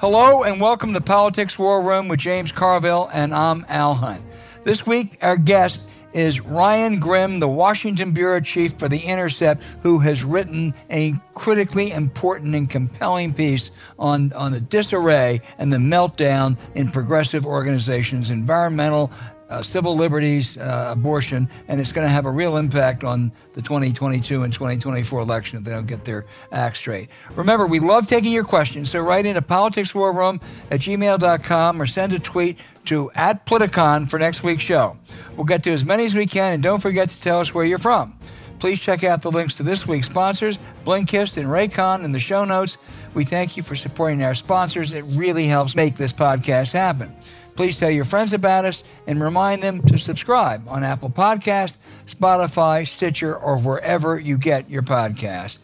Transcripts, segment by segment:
Hello and welcome to Politics War Room with James Carville, and I'm Al Hunt. This week, our guest is Ryan Grim, the Washington Bureau Chief for The Intercept, who has written a critically important and compelling piece on, on the disarray and the meltdown in progressive organizations, environmental, uh, civil liberties, uh, abortion, and it's going to have a real impact on the 2022 and 2024 election if they don't get their act straight. Remember, we love taking your questions, so write into politicswarroom at gmail.com or send a tweet to at Politicon for next week's show. We'll get to as many as we can, and don't forget to tell us where you're from. Please check out the links to this week's sponsors, Blinkist and Raycon, in the show notes. We thank you for supporting our sponsors. It really helps make this podcast happen. Please tell your friends about us and remind them to subscribe on Apple Podcast, Spotify, Stitcher, or wherever you get your podcast.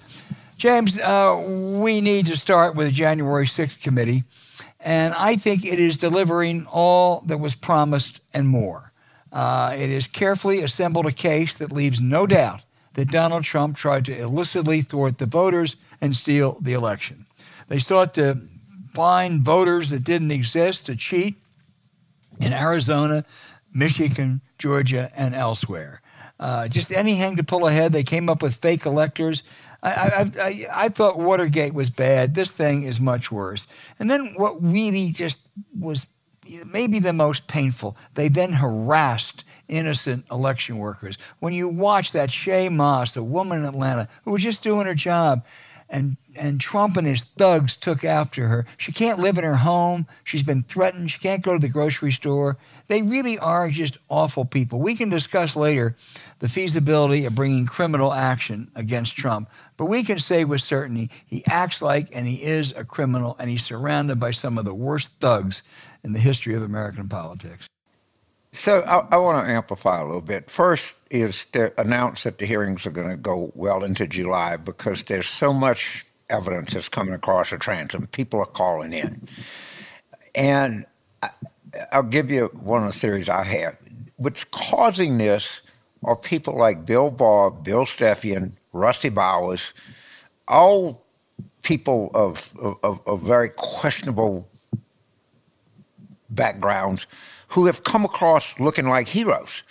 James, uh, we need to start with the January 6th committee, and I think it is delivering all that was promised and more. Uh, it has carefully assembled a case that leaves no doubt that Donald Trump tried to illicitly thwart the voters and steal the election. They sought to find voters that didn't exist, to cheat, in Arizona, Michigan, Georgia, and elsewhere. Uh, just anything to pull ahead. They came up with fake electors. I, I, I, I, thought Watergate was bad. This thing is much worse. And then what really just was maybe the most painful, they then harassed innocent election workers. When you watch that Shaye Moss, a woman in Atlanta who was just doing her job, and and Trump and his thugs took after her. She can't live in her home. She's been threatened. She can't go to the grocery store. They really are just awful people. We can discuss later the feasibility of bringing criminal action against Trump, but we can say with certainty he acts like and he is a criminal and he's surrounded by some of the worst thugs in the history of American politics. So I, I want to amplify a little bit. First is to announce that the hearings are going to go well into July because there's so much evidence that's coming across the transom. People are calling in. And I'll give you one of the theories I have. What's causing this are people like Bill Barr, Bill Stepien, Rusty Bowers, all people of, of, of very questionable backgrounds who have come across looking like heroes,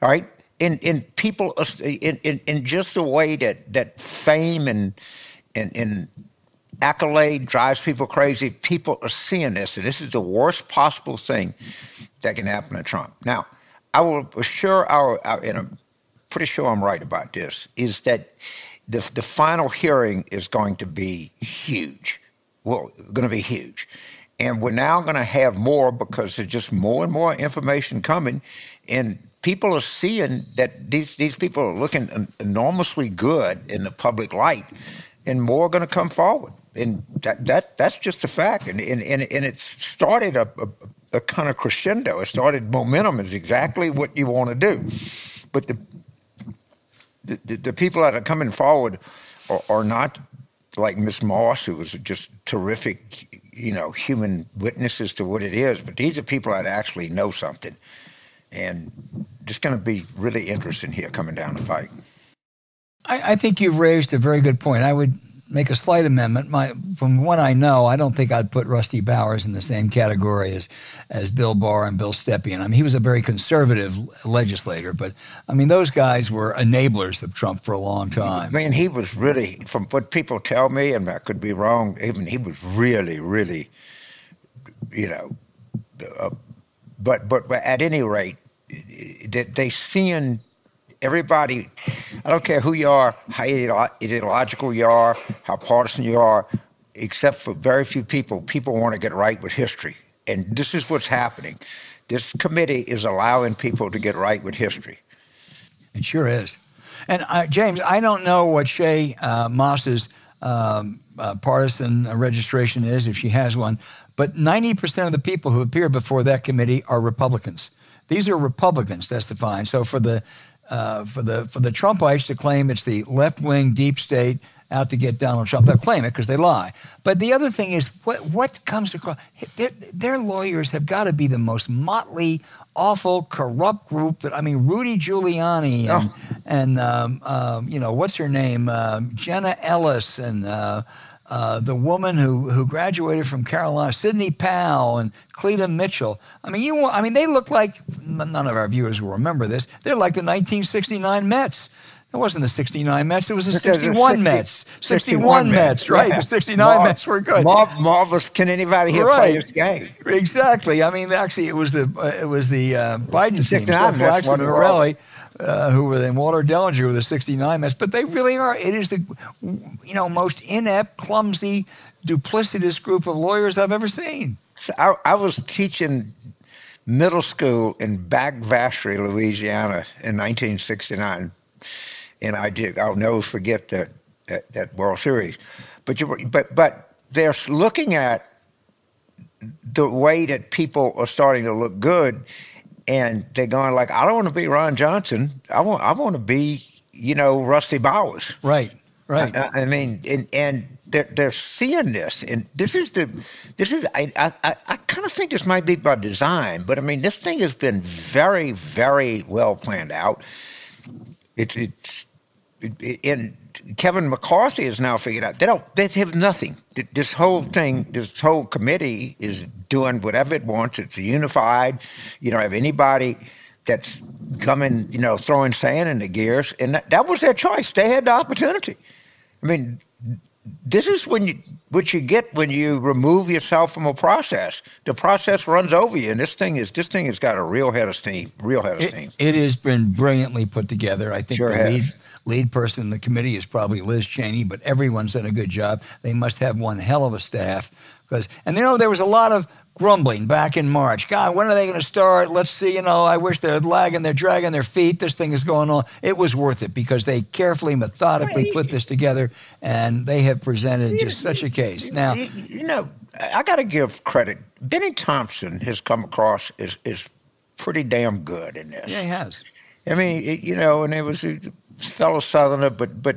right? In in people in in, in just the way that that fame and and, accolade drives people crazy. People are seeing this, and this is the worst possible thing that can happen to Trump. Now, I will assure our, our and I'm pretty sure I'm right about this, is that the the final hearing is going to be huge. Well, going to be huge. And we're now going to have more because there's just more and more information coming. And people are seeing that these, these people are looking enormously good in the public light, and more are going to come forward. And that, that that's just a fact. And, and, and, and it started a, a, a kind of crescendo. It started momentum is exactly what you want to do. But the, the, the people that are coming forward are, are not like Miss Moss, who was just terrific you know, human witnesses to what it is, but these are people that actually know something. And just going to be really interesting here coming down the pike. I, I, think you've raised a very good point. I would make a slight amendment. My, from what I know, I don't think I'd put Rusty Bowers in the same category as, as Bill Barr and Bill Stepien. I mean, he was a very conservative legislator, but I mean, those guys were enablers of Trump for a long time. I mean, he was really, from what people tell me, and I could be wrong, even he was really, really, you know, uh, but, but at any rate, they, they seeing everybody, I don't care who you are, how ideological you are, how partisan you are, except for very few people, people want to get right with history. And this is what's happening. This committee is allowing people to get right with history. It sure is. And uh, James, I don't know what Shaye uh, Moss's um, uh, partisan registration is, if she has one, but 90% of the people who appear before that committee are Republicans. These are Republicans testifying. So for the uh, for the for the Trumpites to claim it's the left wing deep state out to get Donald Trump. They'll claim it because they lie. But the other thing is what what comes across their, their lawyers have got to be the most motley, awful, corrupt group that I mean Rudy Giuliani and oh. and um, um, you know what's her name uh, Jenna Ellis and. Uh, uh, the woman who, who graduated from Carolina, Sidney Powell and Cleta Mitchell. I mean, you. I mean, they look like none of our viewers will remember this. They're like the 1969 Mets. It wasn't the 69 Mets, it was the 61 60, Mets. 61, Mets, right. Yeah. The 69 Mar- Mets were good. Mar- marvelous. Can anybody here right. play this game? Exactly. I mean, actually, it was the uh, it was the uh, Biden team, Seth Jackson Morelli, uh, who were then Walter Dellinger with the 69 Mets. But they really are. It is the you know most inept, clumsy, duplicitous group of lawyers I've ever seen. So I, I was teaching middle school in Back Vacherie, Louisiana in 1969 and I did. I'll never forget that that, that World Series. But you, but but they're looking at the way that people are starting to look good, and they're going like, I don't want to be Ron Johnson. I want I want to be you know Rusty Bowers. Right. Right. I, I mean, and, and they're, they're seeing this, and this is the, this is I I, I kind of think this might be by design, but I mean, this thing has been very very well planned out. It's it's and Kevin McCarthy has now figured out they don't they have nothing. This whole thing, this whole committee is doing whatever it wants. It's unified. You don't have anybody that's coming, you know, throwing sand in the gears, and that, that was their choice. They had the opportunity. I mean, this is when you what you get when you remove yourself from a process. The process runs over you, and this thing is this thing has got a real head of steam. Real head of steam. It, it has been brilliantly put together. I think sure the lead, lead person in the committee is probably Liz Cheney, but everyone's done a good job. They must have one hell of a staff because, and you know, there was a lot of grumbling back in March. God, when are they going to start? Let's see. You know, I wish they're lagging, they're dragging their feet. This thing is going on. It was worth it because they carefully, methodically put this together, and they have presented just such a case. Now, you know, I got to give credit. Bennie Thompson has come across as is pretty damn good in this. Yeah, he has. I mean, it, you know, and it was fellow Southerner, but but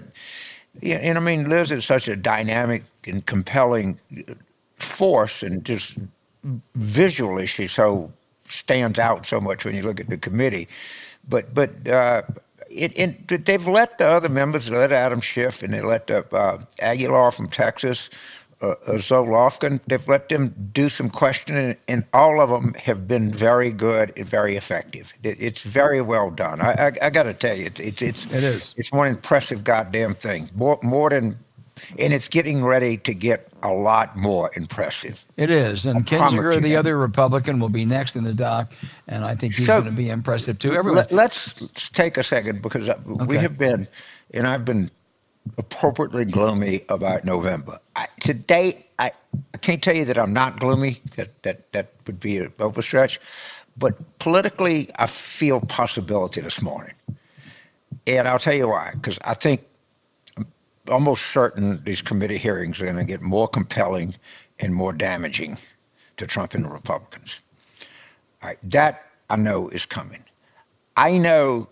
yeah, and I mean, Liz is such a dynamic and compelling force, and just visually, she so stands out so much when you look at the committee. But but uh, it, it, they've let the other members, they let Adam Schiff, and they let uh, Aguilar from Texas, uh, uh, Zoe Lofgren, they've let them do some questioning, and all of them have been very good and very effective. It, it's very well done. I, I, I got to tell you, it's it's it's it is. It's one impressive goddamn thing. More more than, and it's getting ready to get a lot more impressive. It is, and Kinzinger, the other Republican, will be next in the dock, and I think he's so, going to be impressive too. Everyone, let, us take a second because okay. we have been, and I've been appropriately gloomy about November. I, today, I, I can't tell you that I'm not gloomy. That that that would be an overstretch. But politically, I feel possibility this morning, and I'll tell you why. Because I think I'm almost certain these committee hearings are going to get more compelling and more damaging to Trump and the Republicans. All right, that I know is coming. I know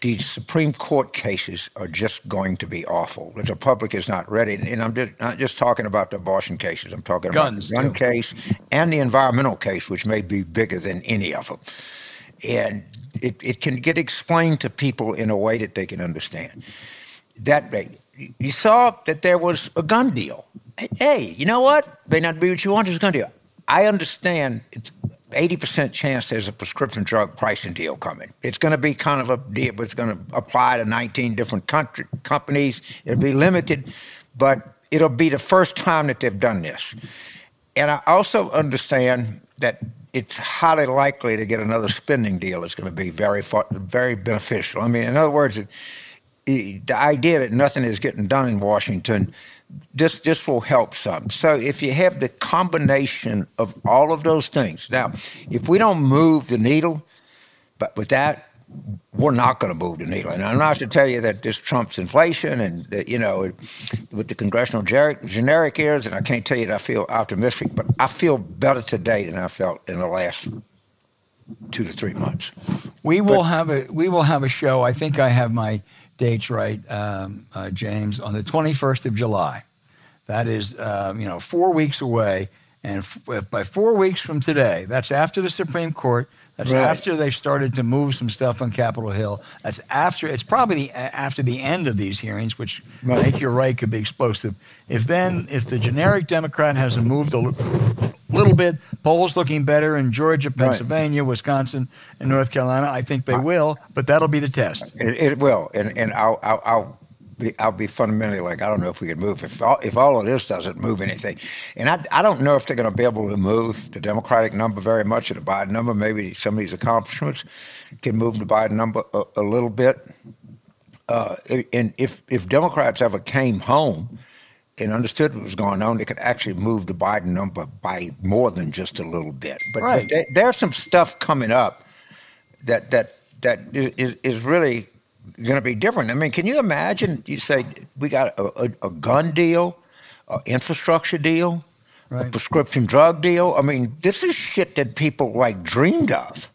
these Supreme Court cases are just going to be awful. The public is not ready. And I'm just, not just talking about the abortion cases. I'm talking Guns, about the gun too. case and the environmental case, which may be bigger than any of them. And it, it can get explained to people in a way that they can understand. That you saw that there was a gun deal. Hey, you know what? May not be what you want. There's a gun deal. I understand it's 80% chance there's a prescription drug pricing deal coming. It's going to be kind of a deal, but it's going to apply to 19 different country, companies. It'll be limited, but it'll be the first time that they've done this. And I also understand that it's highly likely to get another spending deal that's going to be very, very beneficial. I mean, in other words, the idea that nothing is getting done in Washington this this will help some. So if you have the combination of all of those things, now if we don't move the needle, but with that, we're not going to move the needle. And I'm not to tell you that this trumps inflation and that, you know with the congressional generic, generic ears, and I can't tell you that I feel optimistic, but I feel better today than I felt in the last two to three months. We will but, have a we will have a show. I think I have my dates right, um, uh, James, on the 21st of July. That is, um, you know, four weeks away. And f- by four weeks from today, that's after the Supreme Court, that's right. after they've started to move some stuff on Capitol Hill. That's after it's probably the, after the end of these hearings, which right. I think you're right could be explosive. If then if the generic Democrat hasn't moved a little bit, polls looking better in Georgia, Pennsylvania, right. Wisconsin, and North Carolina, I think they will. But that'll be the test. It, it will, and and I'll, I'll, I'll be, I'll be fundamentally like, I don't know if we can move if all, if all of this doesn't move anything, and I, I don't know if they're going to be able to move the Democratic number very much or the Biden number. Maybe some of these accomplishments can move the Biden number a, a little bit. Uh, and if if Democrats ever came home and understood what was going on, they could actually move the Biden number by more than just a little bit. But, right. but there's some stuff coming up that that that is, is really going to be different. I mean, can you imagine? You say we got a, a, a gun deal, an infrastructure deal, right. a prescription drug deal. I mean, this is shit that people like dreamed of,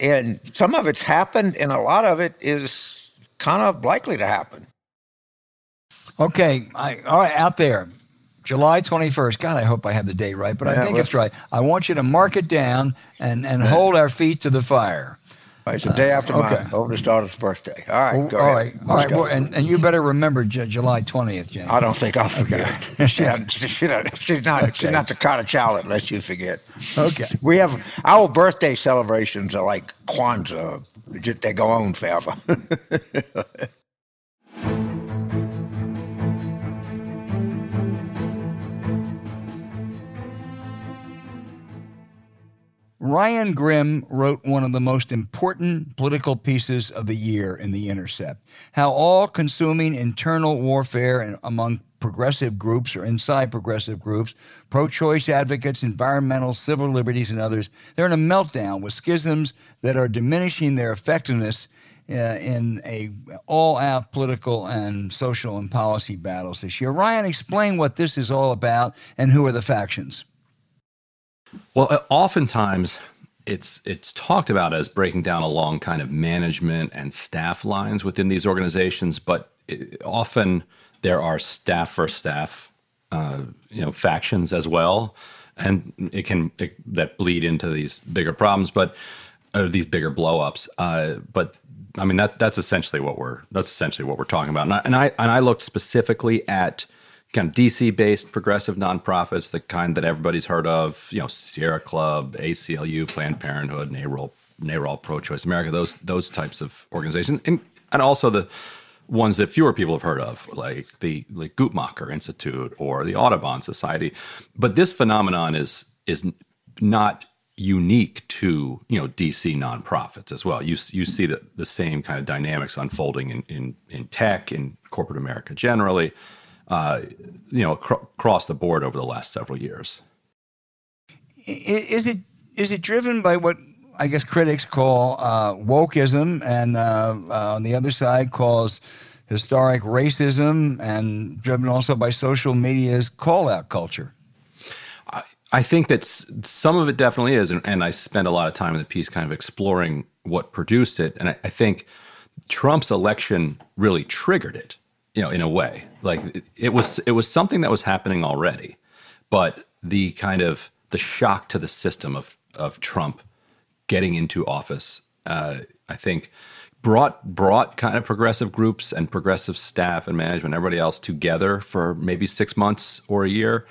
and some of it's happened, and a lot of it is kind of likely to happen. Okay, I, all right, out there, July 21st. God, I hope I have the date right, but yeah, I think it's right. I want you to mark it down and, and hold our feet to the fire. Right, it's the day after uh, okay. my oldest daughter's birthday. All right, go all ahead. right, all right. Well, and, and you better remember J- July twentieth, James. I don't think I'll forget. Okay. she, she, she, she's not. Okay. She's not the kind of child that lets you forget. Okay. We have our birthday celebrations are like Kwanzaa. They go on forever. Ryan Grim wrote one of the most important political pieces of the year in The Intercept how all consuming internal warfare among progressive groups or inside progressive groups, pro choice advocates, environmental, civil liberties, and others, they're in a meltdown with schisms that are diminishing their effectiveness uh, in a all out political and social and policy battles this year. Ryan, explain what this is all about and who are the factions. Well, uh, oftentimes it's it's talked about as breaking down along kind of management and staff lines within these organizations, but it, often there are staff for staff, uh, you know, factions as well, and it can it, that bleed into these bigger problems, but these bigger blowups. Uh, but I mean that that's essentially what we're that's essentially what we're talking about, and I and I, and I looked specifically at kind of DC based progressive nonprofits, the kind that everybody's heard of, you know, Sierra Club, ACLU, Planned Parenthood, NARAL, NARAL Pro Choice America, those those types of organizations, and and also the ones that fewer people have heard of, like the like Guttmacher Institute or the Audubon Society. But this phenomenon is is not unique to you know DC nonprofits as well. You you see the, the same kind of dynamics unfolding in, in in tech in corporate America generally uh, you know, cr- across the board over the last several years. Is it is it driven by what I guess critics call uh, wokeism, and uh, uh, on the other side calls historic racism, and driven also by social media's call out culture? I, I think that some of it definitely is, and, and, I spend a lot of time in the piece kind of exploring what produced it, and I, I think Trump's election really triggered it you know, in a way. Like it, was it was something that was happening already, but the kind of the shock to the system of of Trump getting into office, uh, I think brought brought kind of progressive groups and progressive staff and management, everybody else together for maybe six months or a year,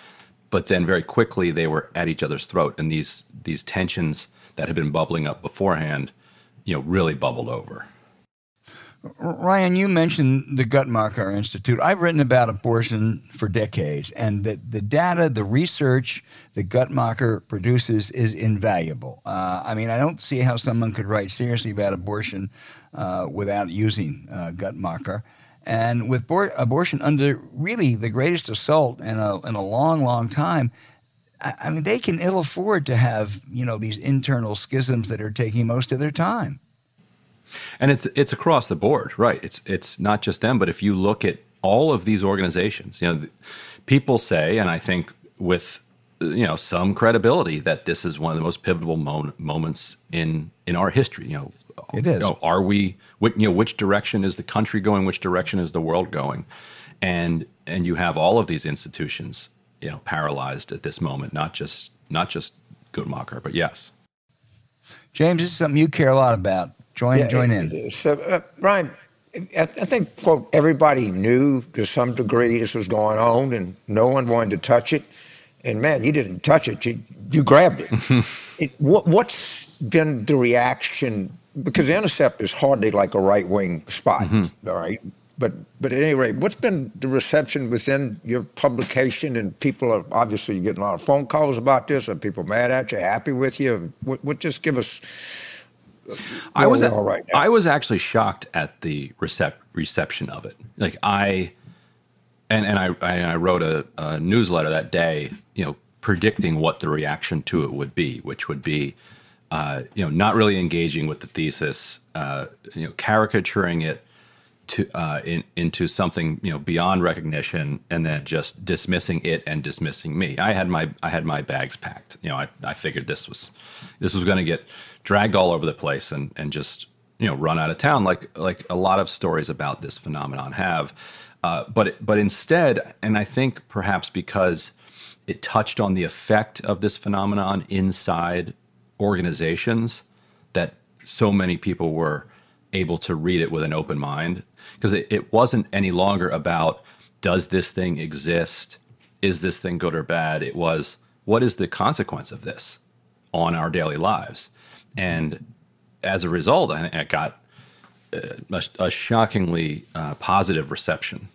but then very quickly they were at each other's throat, and these these tensions that had been bubbling up beforehand, you know, really bubbled over. Ryan, you mentioned the Guttmacher Institute. I've written about abortion for decades, and the, the data, the research that Guttmacher produces is invaluable. Uh, I mean, I don't see how someone could write seriously about abortion uh, without using uh, Guttmacher. And with bor- abortion under really the greatest assault in a, in a long, long time, I, I mean, they can ill afford to have, you know, these internal schisms that are taking most of their time. And it's it's across the board, right? It's it's not just them, but if you look at all of these organizations, you know, people say, and I think with you know some credibility that this is one of the most pivotal mo- moments in in our history. You know, it is. You know, are we? You know, which direction is the country going? Which direction is the world going? And and you have all of these institutions you know paralyzed at this moment. Not just not just Guttmacher, but yes. James, this is something you care a lot about. Join yeah, join in. So, uh, Ryan, I think for everybody knew to some degree this was going on, and no one wanted to touch it. And man, you didn't touch it; you you grabbed it. it what, what's been the reaction? Because intercept is hardly like a right wing spot, mm-hmm. all right. But but at any rate, what's been the reception within your publication? And people are obviously getting a lot of phone calls about this. Are people mad at you? Happy with you? What, what just give us I was right I was actually shocked at the recep- reception of it. Like I and and I I, I wrote a, a, newsletter that day, you know, predicting what the reaction to it would be, which would be, uh, you know, not really engaging with the thesis, uh, you know, caricaturing it to uh, in, into something you know beyond recognition, and then just dismissing it and dismissing me. I had my I had my bags packed. You know, I, I figured this was this was going to get dragged all over the place and and just you know run out of town like like a lot of stories about this phenomenon have. Uh, but but instead, and I think perhaps because it touched on the effect of this phenomenon inside organizations that so many people were able to read it with an open mind because it, it wasn't any longer about does this thing exist? Is this thing good or bad? It was what is the consequence of this on our daily lives and as a result, I, I got a, a shockingly uh, positive reception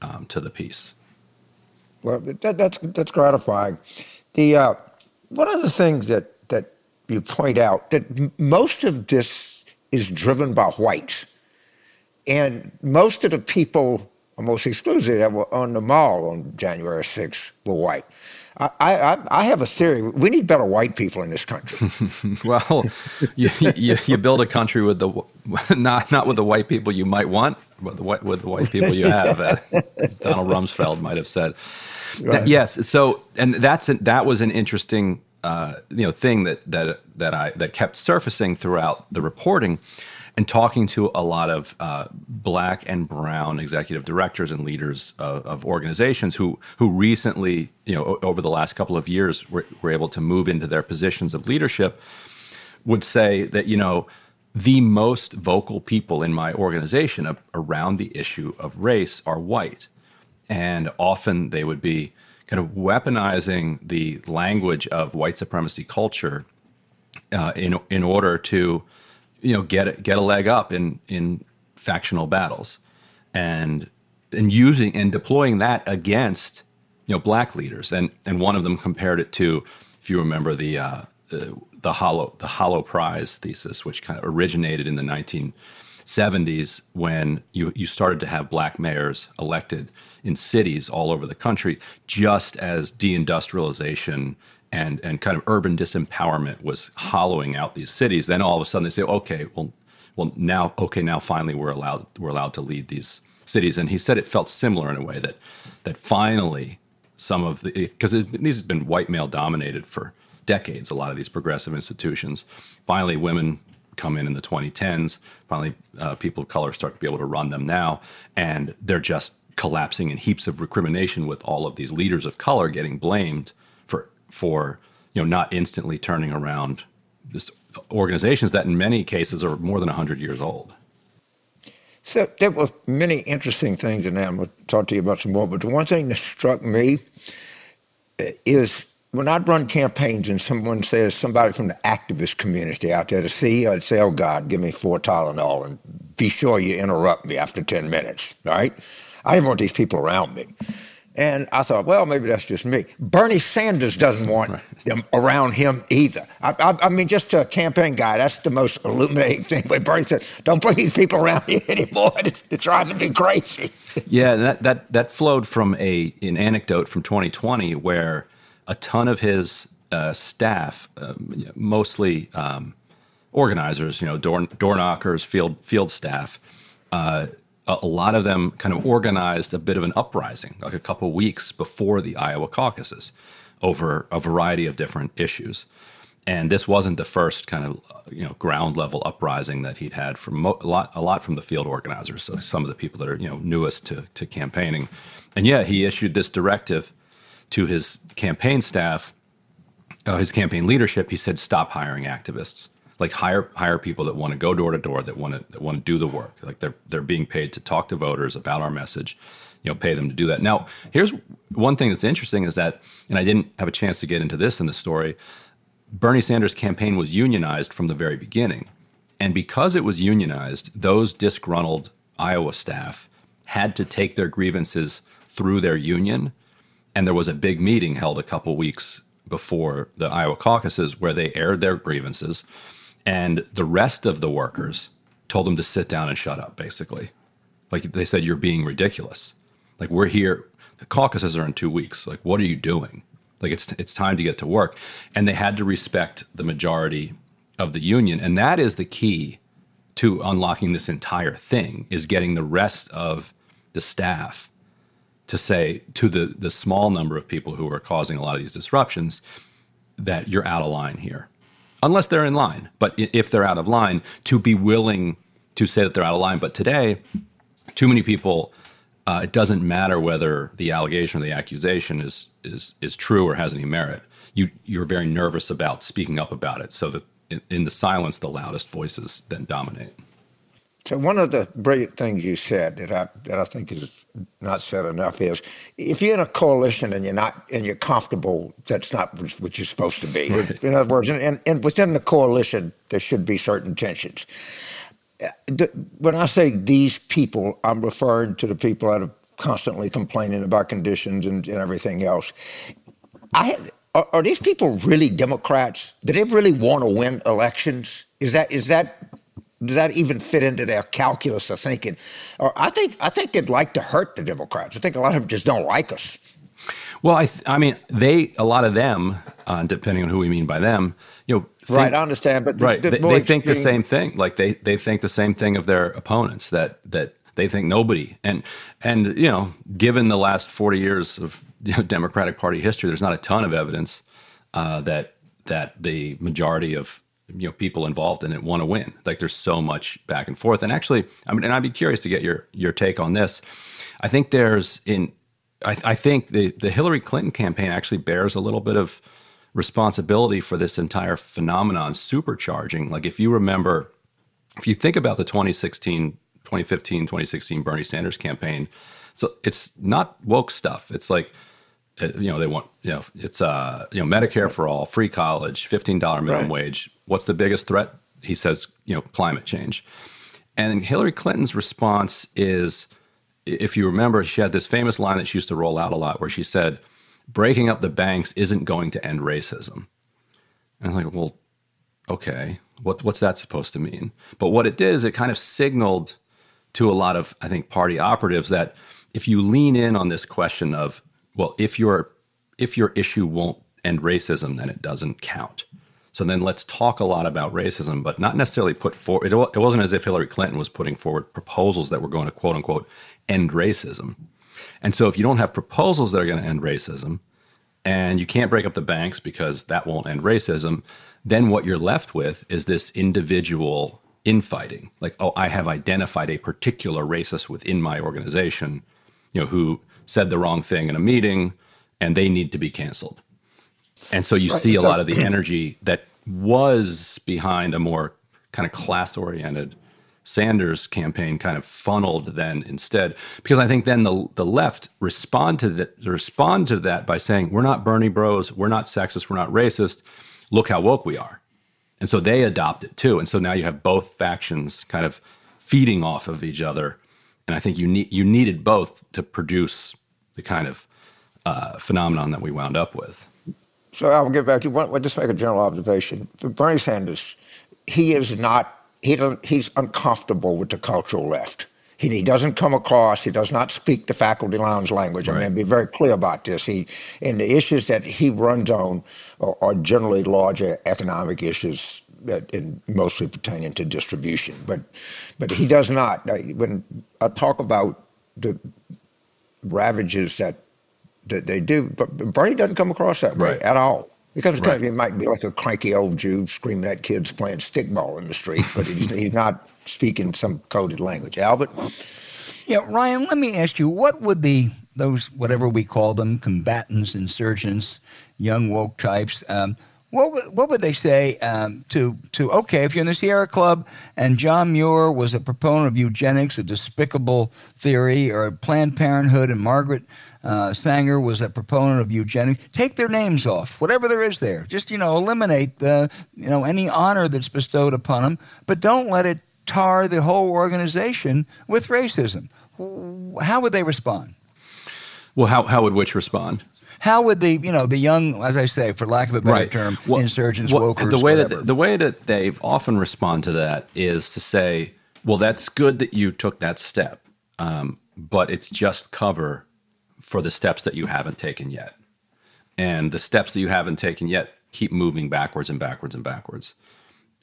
um, to the piece. Well, that, that's that's gratifying. The uh, one of the things that that you point out that most of this is driven by whites, and most of the people, almost exclusively, that were on the mall on January 6th were white. I, I, I have a theory. We need better white people in this country. well, you, you, you, build a country with the not not with the white people you might want, but the, white with the white people you have. as Donald Rumsfeld might have said. Right. Yes. So, and that's that was an interesting uh, you know thing that that that I that kept surfacing throughout the reporting and talking to a lot of uh, black and brown executive directors and leaders of, of, organizations who who recently, you know, over the last couple of years, were, were able to move into their positions of leadership, would say that you know the most vocal people in my organization around the issue of race are white, and often they would be kind of weaponizing the language of white supremacy culture uh, in in order to you know get get a leg up in in factional battles, and and using and deploying that against you know black leaders, and and one of them compared it to, if you remember the uh, the, hollow the hollow prize thesis, which kind of originated in the 1970s when you you started to have black mayors elected in cities all over the country, just as deindustrialization and and kind of urban disempowerment was hollowing out these cities. Then all of a sudden they say, okay, well, well now, okay, now finally we're allowed we're allowed to lead these cities. And he said it felt similar in a way that that finally some of the because these have been white male dominated for decades. A lot of these progressive institutions. Finally, women come in in the 2010s. Finally, uh, people of color start to be able to run them now, and they're just collapsing in heaps of recrimination with all of these leaders of color getting blamed for you know not instantly turning around this organizations that in many cases are more than 100 years old so there were many interesting things in that i'm going to talk to you about some more but the one thing that struck me eh, is when I'd run campaigns and someone says somebody from the activist community out there to see, I'd say, oh God, give me four Tylenol and be sure you interrupt me after 10 minutes, right? I didn't want these people around me. And I thought, well, maybe that's just me. Bernie Sanders doesn't want them around him either. I, I, I, mean, just to a campaign guy, that's the most illuminating thing. But Bernie said, don't bring these people around you anymore. They're driving me crazy. yeah, that, that, that flowed from a an anecdote from 2020 where a ton of his uh, staff, um, mostly um, organizers, you know, door, door knockers, field, field staff, uh, a lot of them kind of organized a bit of an uprising, like a couple weeks before the Iowa caucuses, over a variety of different issues. And this wasn't the first kind of you know ground level uprising that he'd had from mo- a lot a lot from the field organizers, so some of the people that are you know newest to to campaigning. And yeah, he issued this directive to his campaign staff, uh, his campaign leadership, he said, "Stop hiring activists. Like hire hire people that want to go door to door, that want to that want to do the work. Like they're they're being paid to talk to voters about our message. You know, pay them to do that." Now, here's one thing that's interesting is that, and I didn't have a chance to get into this in the story. Bernie Sanders' campaign was unionized from the very beginning. And because it was unionized, those disgruntled Iowa staff had to take their grievances through their union. And there was a big meeting held a couple weeks before the Iowa caucuses where they aired their grievances. And the rest of the workers told them to sit down and shut up, basically. Like they said, you're being ridiculous. Like we're here, the caucuses are in two weeks. Like, what are you doing? Like it's it's time to get to work, and they had to respect the majority of the union, and that is the key to unlocking this entire thing is getting the rest of the staff to say to the the small number of people who are causing a lot of these disruptions that you're out of line here unless they're in line but if they're out of line to be willing to say that they're out of line but today too many people uh, it doesn't matter whether the allegation or the accusation is is is true or has any merit. You you're very nervous about speaking up about it, so that in, in the silence, the loudest voices then dominate. So one of the brilliant things you said that I that I think is not said enough is if you're in a coalition and you're not and you're comfortable, that's not what you're supposed to be. Right. In other words, and, and within the coalition, there should be certain tensions uh, when I say these people, I'm referring to the people that are constantly complaining about conditions and, and everything else. I are, are, these people really Democrats? Do they really want to win elections? Is that is that does that even fit into their calculus of thinking? Or I think I think they'd like to hurt the Democrats. I think a lot of them just don't like us. Well, I, th- I mean, they a lot of them, uh, depending on who we mean by them, you know, think, right. I understand, but right, the, the they, they think the same thing. Like they they think the same thing of their opponents. That that they think nobody and and you know, given the last forty years of you know, Democratic Party history, there's not a ton of evidence uh, that that the majority of you know people involved in it want to win. Like there's so much back and forth. And actually, I mean, and I'd be curious to get your your take on this. I think there's in I, I think the the Hillary Clinton campaign actually bears a little bit of responsibility for this entire phenomenon supercharging. Like if you remember, if you think about the 2016, 2015, 2016 Bernie Sanders campaign, so it's not woke stuff. It's like, you know, they want, you know, it's, uh, you know, Medicare for all, free college, $15 minimum right. wage. What's the biggest threat? He says, you know, climate change. And Hillary Clinton's response is, if you remember, she had this famous line that she used to roll out a lot where she said, breaking up the banks isn't going to end racism. And I'm like, well, okay, what, what's that supposed to mean? But what it did is it kind of signaled to a lot of, I think, party operatives that if you lean in on this question of, well, if your if your issue won't end racism, then it doesn't count. So then let's talk a lot about racism, but not necessarily put forward. It, it wasn't as if Hillary Clinton was putting forward proposals that were going to quote unquote end racism. And so if you don't have proposals that are going to end racism, and you can't break up the banks because that won't end racism, then what you're left with is this individual infighting. Like, oh, I have identified a particular racist within my organization, you know, who said the wrong thing in a meeting and they need to be canceled. And so you right. see a so, lot of the energy that was behind a more kind of class oriented Sanders campaign kind of funneled then instead because I think then the the left respond to that respond to that by saying we're not Bernie bros, we're not sexist, we're not racist. Look how woke we are. And so they adopt it too. And so now you have both factions kind of feeding off of each other. And I think you need you needed both to produce the kind of uh, phenomenon that we wound up with. So I'll get back to you. I'll just make a general observation. Bernie Sanders, he is not he he's uncomfortable with the cultural left. He, he, doesn't come across. He does not speak the faculty lounge language. Right. I mean, be very clear about this. He and the issues that he runs on are, are generally larger economic issues that in mostly pertaining to distribution. But but he does not. When I talk about the ravages that that they do, but Bernie doesn't come across that way right. at all. Because right. kind of, he might be like a cranky old Jew screaming at kids playing stickball in the street, but he's, he's not speaking some coded language. Albert? Yeah, Ryan, let me ask you what would the those whatever we call them, combatants, insurgents, young woke types. Um, what would, what would they say um, to to okay if you're in the Sierra Club and John Muir was a proponent of eugenics, a despicable theory, or Planned Parenthood and Margaret uh, Sanger was a proponent of eugenics. Take their names off, whatever there is there. Just you know eliminate the you know any honor that's bestowed upon them, but don't let it tar the whole organization with racism. How would they respond? Well, how, how would which respond? How would the you know the young, as I say, for lack of a better right. term, well, insurgents, well, wokers, the way whatever. that the way that they often respond to that is to say, "Well, that's good that you took that step, um, but it's just cover for the steps that you haven't taken yet, and the steps that you haven't taken yet keep moving backwards and backwards and backwards,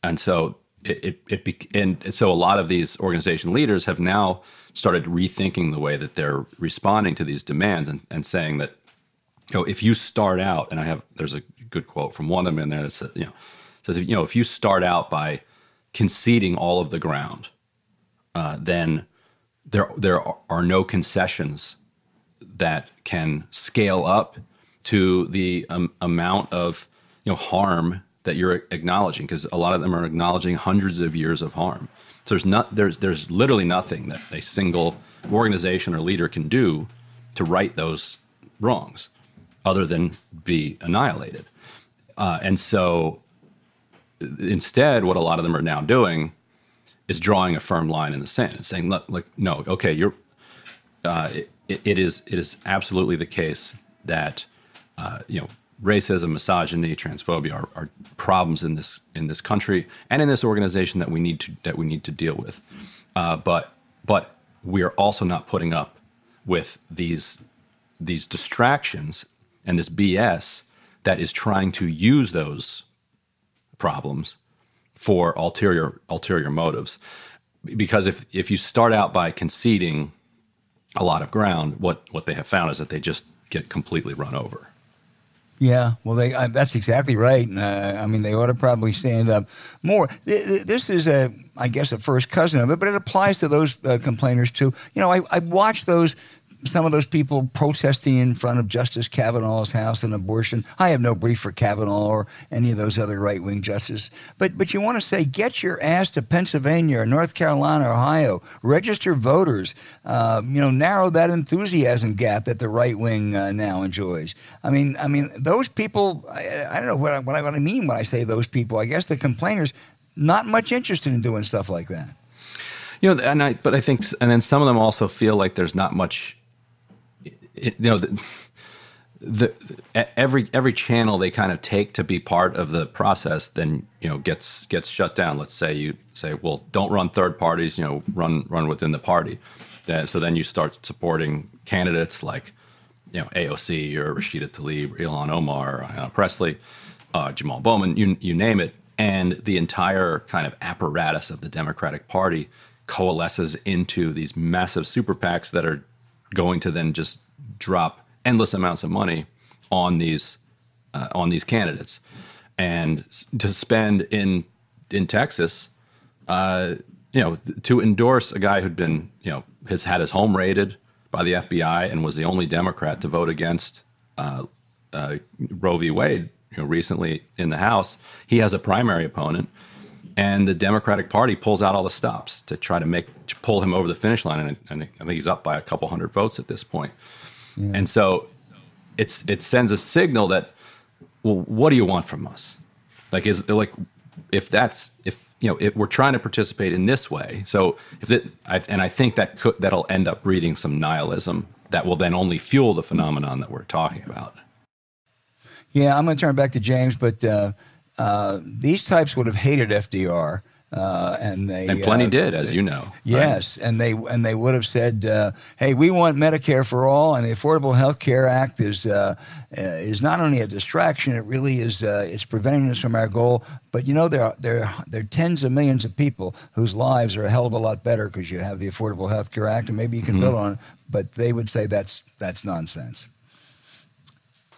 and so it, it, it and so a lot of these organization leaders have now started rethinking the way that they're responding to these demands and, and saying that you know, if you start out, and I have, there's a good quote from one of them in there that says, you know, says, you know, if you start out by conceding all of the ground, uh, then there there are no concessions that can scale up to the um, amount of you know harm that you're acknowledging, because a lot of them are acknowledging hundreds of years of harm. So there's not there's there's literally nothing that a single organization or leader can do to right those wrongs other than be annihilated. Uh, and so instead, what a lot of them are now doing is drawing a firm line in the sand and saying, look, like, no, okay, you're, uh, it, it is, it is absolutely the case that, uh, you know, racism, misogyny, transphobia are, are, problems in this, in this country and in this organization that we need to, that we need to deal with. Uh, but, but we are also not putting up with these, these distractions and this BS that is trying to use those problems for ulterior ulterior motives. Because if if you start out by conceding a lot of ground, what what they have found is that they just get completely run over. Yeah, well, they uh, that's exactly right. Uh, I mean, they ought to probably stand up more. This is a, I guess, a first cousin of it, but it applies to those uh, complainers too. You know, I, I watched those some of those people protesting in front of Justice Kavanaugh's house on abortion. I have no brief for Kavanaugh or any of those other right wing justices. But but you want to say get your ass to Pennsylvania or North Carolina, or Ohio, register voters. Uh, you know, narrow that enthusiasm gap that the right wing uh, now enjoys. I mean, I mean those people. I, I don't know what I, what I, what I mean when I say those people. I guess the complainers not much interested in doing stuff like that. You know, and I, but I think, and then some of them also feel like there's not much it, you know, the, the, every every channel they kind of take to be part of the process then you know gets gets shut down. Let's say you say well don't run third parties you know run run within the party. So then you start supporting candidates like you know AOC or Rashida Tlaib Ilhan Omar Ayanna Pressley uh, Jamal Bowman you you name it. And the entire kind of apparatus of the Democratic Party coalesces into these massive super PACs that are going to then just drop endless amounts of money on these uh, on these candidates, and to spend in in Texas, uh, you know, to endorse a guy who'd been you know has had his home raided by the FBI and was the only Democrat to vote against uh, uh, Roe v. Wade, you know, recently in the House. He has a primary opponent, and the Democratic Party pulls out all the stops to try to make to pull him over the finish line, and, and I think he's up by a couple hundred votes at this point. Yeah. And so it's it sends a signal that well, what do you want from us? Like is like if that's if you know if we're trying to participate in this way. So if it and I think that could that'll end up breeding some nihilism that will then only fuel the phenomenon that we're talking about. Yeah, I'm going to turn back to James, but uh, uh, these types would have hated FDR. Uh, and they and plenty uh, did, as you know. Yes, right? and they and they would have said, uh, "Hey, we want Medicare for all, and the Affordable Health Care Act is uh, uh, is not only a distraction; it really is uh, it's preventing us from our goal. But you know, there are there are, there are tens of millions of people whose lives are a hell of a lot better because you have the Affordable Health Care Act, and maybe you can mm-hmm. build on it. But they would say that's that's nonsense.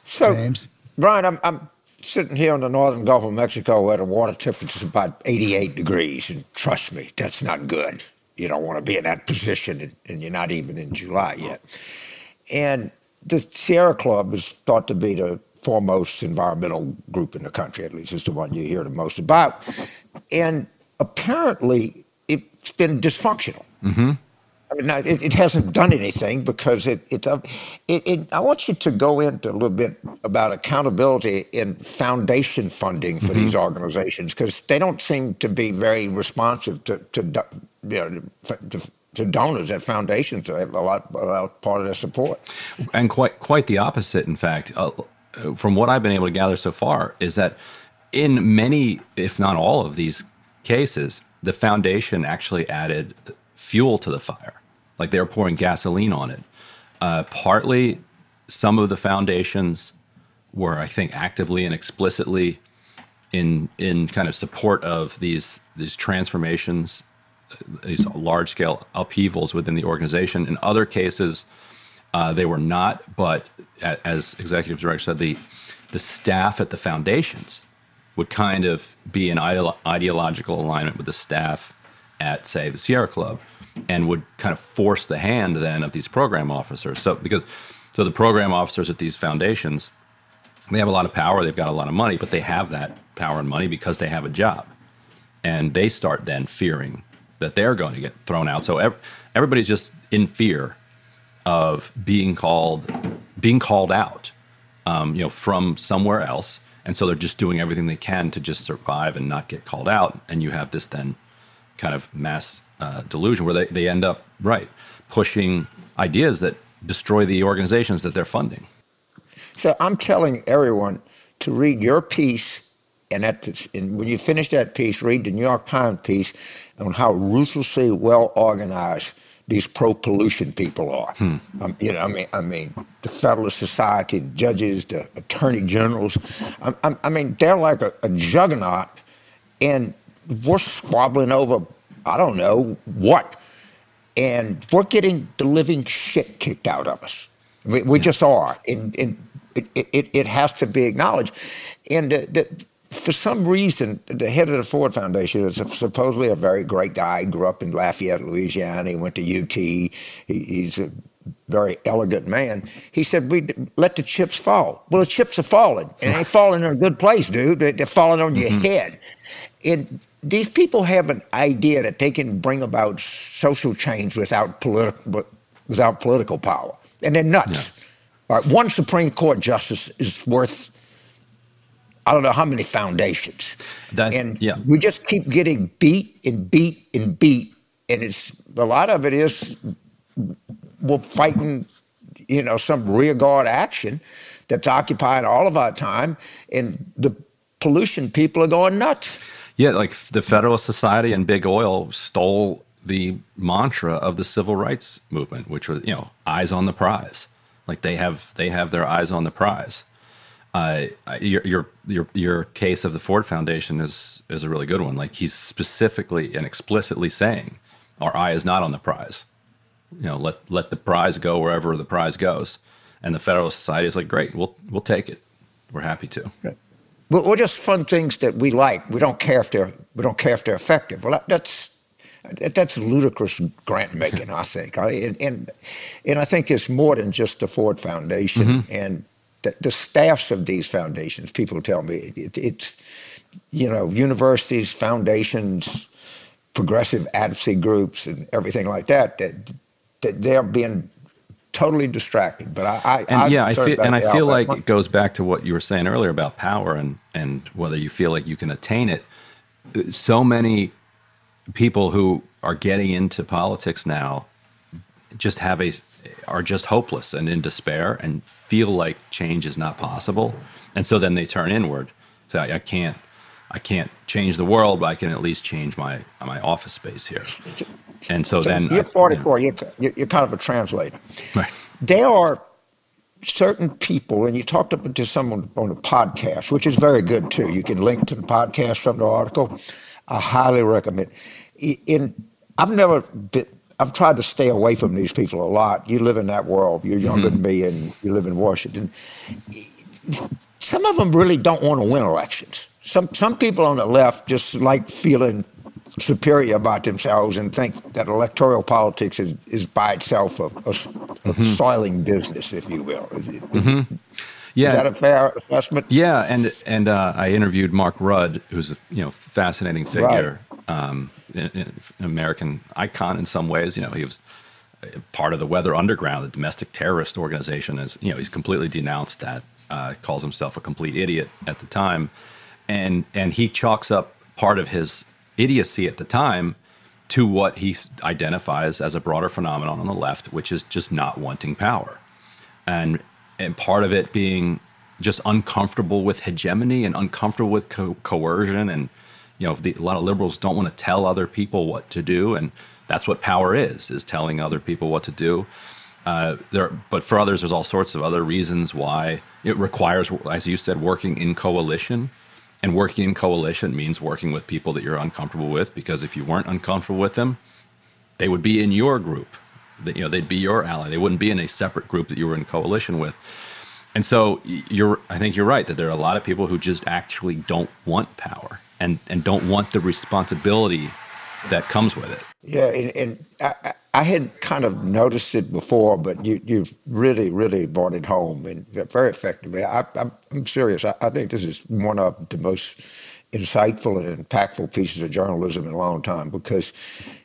So, James? Brian, I'm, I'm sitting here in the northern Gulf of Mexico where the water temperature is about 88 degrees. And trust me, that's not good. You don't want to be in that position, and, and you're not even in July yet. And the Sierra Club is thought to be the foremost environmental group in the country, at least it's the one you hear the most about. And apparently, it's been dysfunctional. Mm-hmm. I mean, it, it, hasn't done anything because it, it, it, it, I want you to go into a little bit about accountability in foundation funding for mm-hmm. these organizations because they don't seem to be very responsive to, to, you know, to, to donors and foundations a lot, a lot part of their support. And quite quite the opposite, in fact. Uh, from what I've been able to gather so far, is that in many, if not all of these cases, the foundation actually added fuel to the fire. Like they were pouring gasoline on it. Uh, partly, some of the foundations were, I think, actively and explicitly in in kind of support of these these transformations, uh, these large scale upheavals within the organization. In other cases, uh, they were not. But as executive director said, the the staff at the foundations would kind of be in ideological alignment with the staff at, say, the Sierra Club, and would kind of force the hand then of these program officers. So because so the program officers at these foundations, they have a lot of power, they've got a lot of money, but they have that power and money because they have a job, and they start then fearing that they're going to get thrown out. So everybody's just in fear of being called being called out, um, you know, from somewhere else and so they're just doing everything they can to just survive and not get called out. And you have this then kind of mass uh, delusion where they, they end up, right, pushing ideas that destroy the organizations that they're funding. So I'm telling everyone to read your piece, and, at the, and when you finish that piece, read the New York Times piece on how ruthlessly well organized these pro-pollution people are. Hmm. Um, you know, I mean, I mean, the Federalist Society, the judges, the attorney generals. I, I, I mean, they're like a, a, juggernaut, and we're squabbling over, I don't know what, and we're getting the living shit kicked out of us. We, we yeah. just are, and, and it, it, it, has to be acknowledged. And the, the for some reason, the head of the Ford Foundation is supposedly a very great guy. He grew up in Lafayette, Louisiana. He went to UT. He, he's a very elegant man. He said, "We let the chips fall." Well, the chips are falling, and they're falling in a good place, dude. They're falling on your mm-hmm. head. And these people have an idea that they can bring about social change without political without political power, and they're nuts. Yeah. Right, one Supreme Court justice is worth I don't know how many foundations. That, and yeah. we just keep getting beat and beat and beat. And it's a lot of it is we're fighting, you know, some rearguard action that's occupying all of our time. And the pollution people are going nuts. Yeah, like the Federalist Society and Big Oil stole the mantra of the civil rights movement, which was, you know, eyes on the prize. Like they have they have their eyes on the prize uh, your your your your case of the Ford Foundation is is a really good one. Like he's specifically and explicitly saying, our eye is not on the prize. You know, let let the prize go wherever the prize goes. And the Federalist Society is like, great, we'll we'll take it. We're happy to. Right. Well, we're just fun things that we like. We don't care if they're we don't care if they're effective. Well, that's that's ludicrous grant making, I think. I, and, and, and I think it's more than just the Ford Foundation. Mm-hmm. And the, the staffs of these foundations, people tell me it, it's, you know, universities, foundations, progressive advocacy groups, and everything like that, that they're being totally distracted. But I, I and yeah, I feel, and I feel like it goes back to what you were saying earlier about power and and whether you feel like you can attain it. So many people who are getting into politics now just have a are just hopeless and in despair and feel like change is not possible and so then they turn inward so I, I can't i can't change the world but i can at least change my my office space here and so, so then you're 44 I, you know, you're, you're kind of a translator right there are certain people, and you talked to someone on a podcast, which is very good too. You can link to the podcast from the article. I highly recommend. In I've never been, I've tried to stay away from these people a lot. You live in that world. You're younger mm-hmm. than me, and you live in Washington. Some of them really don't want to win elections. Some some people on the left just like feeling superior about themselves and think that electoral politics is, is by itself a, a, mm-hmm. soiling business, if you will. Mm-hmm. Yeah. Is that a fair assessment? Yeah, and and uh, I interviewed Mark Rudd, who's a you know fascinating figure, right. um, an American icon in some ways. You know, he was part of the Weather Underground, the domestic terrorist organization. Is you know he's completely denounced that. Uh, calls himself a complete idiot at the time, and and he chalks up part of his idiocy at the time to what he identifies as a broader phenomenon on the left, which is just not wanting power, and and part of it being just uncomfortable with hegemony and uncomfortable with co- coercion and you know the, a lot of liberals don't want to tell other people what to do and that's what power is is telling other people what to do. Uh, there, but for others there's all sorts of other reasons why it requires as you said working in coalition and working in coalition means working with people that you're uncomfortable with because if you weren't uncomfortable with them they would be in your group you know they'd be your ally. They wouldn't be in a separate group that you were in coalition with. And so you're I think you're right that there are a lot of people who just actually don't want power and and don't want the responsibility that comes with it. Yeah, and, and I, I had kind of noticed it before, but you you really really brought it home and very effectively. I, am serious. I, I think this is one of the most insightful and impactful pieces of journalism in a long time because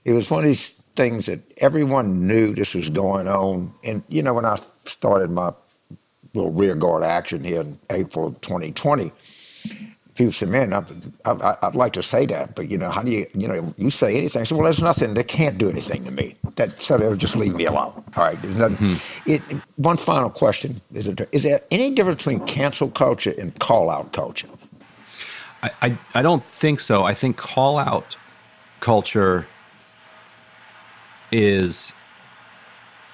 it was one of these things that everyone knew this was going on. And, you know, when I started my little rearguard action here in April of 2020, people said, man, I, would like to say that, but, you know, how do you, you know, you say anything. I said, well, there's nothing. They can't do anything to me. That, so they'll just leave me alone. All right. Mm-hmm. It, one final question. Is, it, is there any difference between cancel culture and call out culture? I, I, I don't think so. I think call out culture is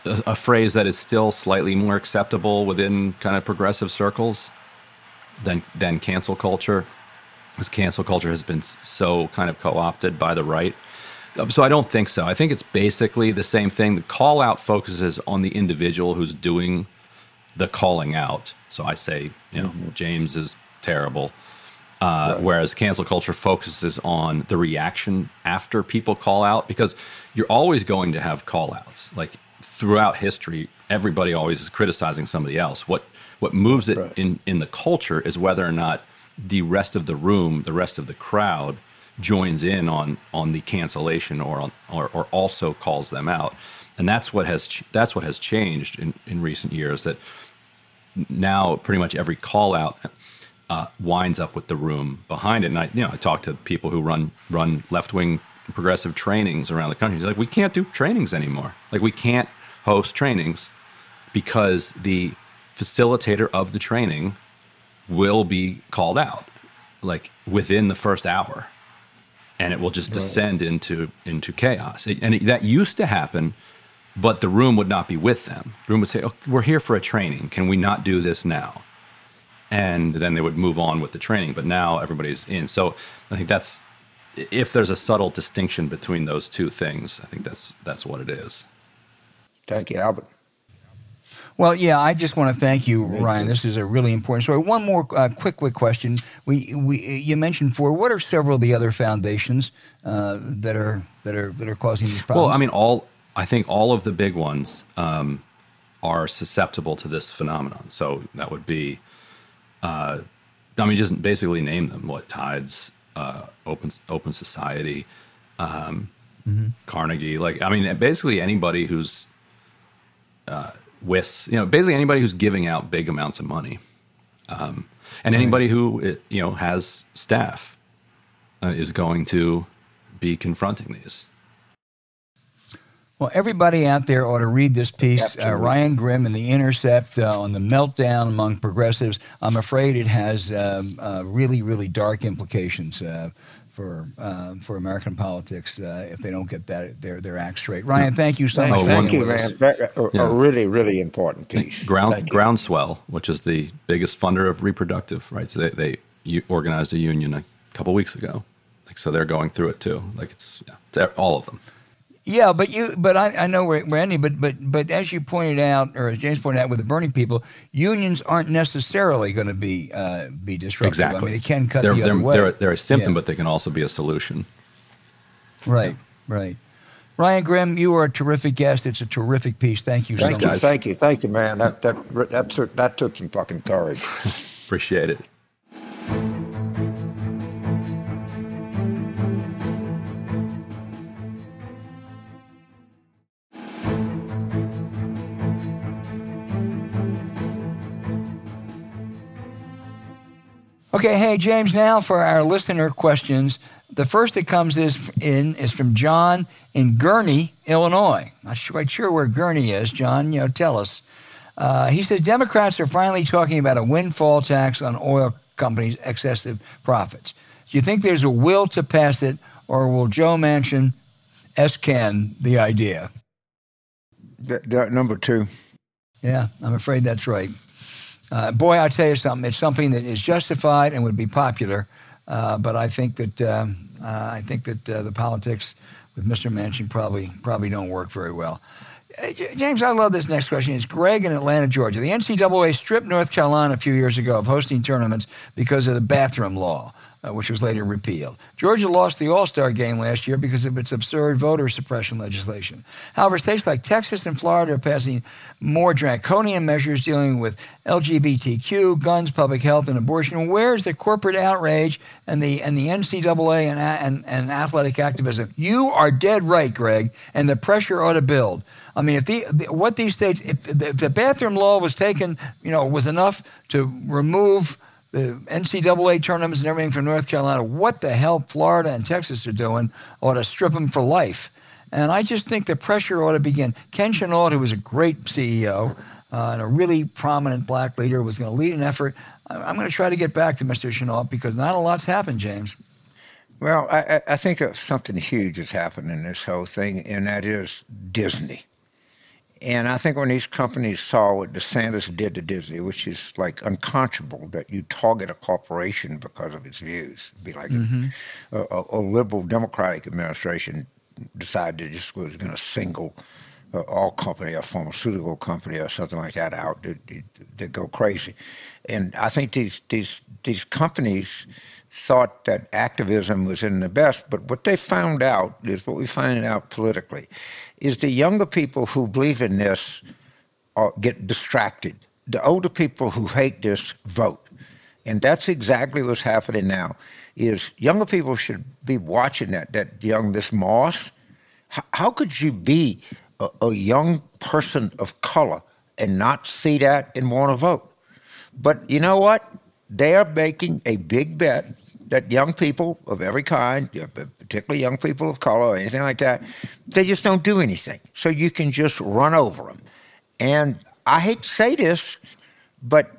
a, a, phrase that is still slightly more acceptable within kind of progressive circles than than cancel culture, because cancel culture has been so kind of co-opted by the right. Um, so I don't think so. I think it's basically the same thing. The call out focuses on the individual who's doing the calling out. So I say, you know, mm-hmm. James is terrible. Uh, right. Whereas cancel culture focuses on the reaction after people call out because you're always going to have call outs. Like throughout history, everybody always is criticizing somebody else. What what moves it right. in, in the culture is whether or not the rest of the room, the rest of the crowd joins in on on the cancellation or on, or, or also calls them out. And that's what has ch- that's what has changed in, in recent years that now pretty much every call out uh, winds up with the room behind it. And I, you know, I talk to people who run run left wing progressive trainings around the country. He's like, we can't do trainings anymore. Like, we can't host trainings because the facilitator of the training will be called out, like within the first hour, and it will just descend into into chaos. And it, that used to happen, but the room would not be with them. The room would say, oh, "We're here for a training. Can we not do this now?" and then they would move on with the training. But now everybody's in. So I think that's if there's a subtle distinction between those two things, I think that's that's what it is. Thank you, Albert. Well, yeah, I just want to thank you, thank Ryan. You. This is a really important story. One more uh, quick, quick question. We, we, you mentioned Ford. what are several of the other foundations uh, that are that are that are causing these problems? Well, I mean, all I think all of the big ones um, are susceptible to this phenomenon. So that would be uh, I mean, just basically name them. What Tides, uh, Open Open Society, um, mm-hmm. Carnegie. Like, I mean, basically anybody who's uh, with you know, basically anybody who's giving out big amounts of money, um, and anybody who you know has staff uh, is going to be confronting these. Well, everybody out there ought to read this piece, uh, Ryan Grim and The Intercept uh, on the meltdown among progressives. I'm afraid it has um, uh, really, really dark implications uh, for uh, for American politics uh, if they don't get that their their act straight. Ryan, thank you so much. Oh, thank you, man. A, yeah. really, really important piece. Ground Groundswell, which is the biggest funder of reproductive rights, they they organized a union a couple weeks ago. Like so, they're going through it too. Like it's, yeah, it's all of them. Yeah, but you, but I, I know we're, we're ending. But but but as you pointed out, or as James pointed out, with the Bernie people, unions aren't necessarily going to be uh, be disruptive. Exactly, I mean, they can cut they're, the other they're, way. They're, they're a symptom, yeah. but they can also be a solution. Right, right. Ryan Grim, you are a terrific guest. It's a terrific piece. Thank you thank so you, much. Thank you, thank you, man. That that that that took some fucking courage. Appreciate it. Okay, hey James. Now for our listener questions. The first that comes is in is from John in Gurnee, Illinois. Not quite sure where Gurnee is, John. You know, tell us. Uh, he said Democrats are finally talking about a windfall tax on oil companies' excessive profits. Do you think there's a will to pass it, or will Joe Manchin S-can the idea? Number two. Yeah, I'm afraid that's right. Uh, boy, I'll tell you something. It's something that is justified and would be popular, uh, but I think that um, uh, I think that uh, the politics with Mr. Manchin probably probably don't work very well. Uh, James, I love this next question. It's Greg in Atlanta, Georgia. The NCAA stripped North Carolina a few years ago of hosting tournaments because of the bathroom law uh, which was later repealed. Georgia lost the All Star game last year because of its absurd voter suppression legislation. However, states like Texas and Florida are passing more draconian measures dealing with LGBTQ, guns, public health, and abortion. Where's the corporate outrage and the and the NCAA and, and, and athletic activism? You are dead right, Greg, and the pressure ought to build. I mean, if the, what these states, if the, if the bathroom law was taken, you know, was enough to remove the NCAA tournaments and everything from North Carolina, what the hell Florida and Texas are doing ought to strip them for life. And I just think the pressure ought to begin. Ken Chenault, who was a great CEO uh, and a really prominent black leader, was going to lead an effort. I'm going to try to get back to Mr. Chenault because not a lot's happened, James. Well, I, I think something huge has happened in this whole thing, and that is Disney. And I think when these companies saw what DeSantis did to Disney, which is like unconscionable that you target a corporation because of its views, It'd be like mm-hmm. a, a, a, liberal Democratic administration decided it just was going to single all company, a pharmaceutical company or something like that out, they, go crazy. And I think these these these companies thought that activism was in the best, but what they found out is what we find out politically is the younger people who believe in this are, get distracted. The older people who hate this vote. And that's exactly what's happening now. Is younger people should be watching that. That young Miss Moss. How, how could you be a, a young person of color and not see that and want to vote? But you know what? They are making a big bet that young people of every kind, particularly young people of color or anything like that, they just don't do anything. So you can just run over them. And I hate to say this, but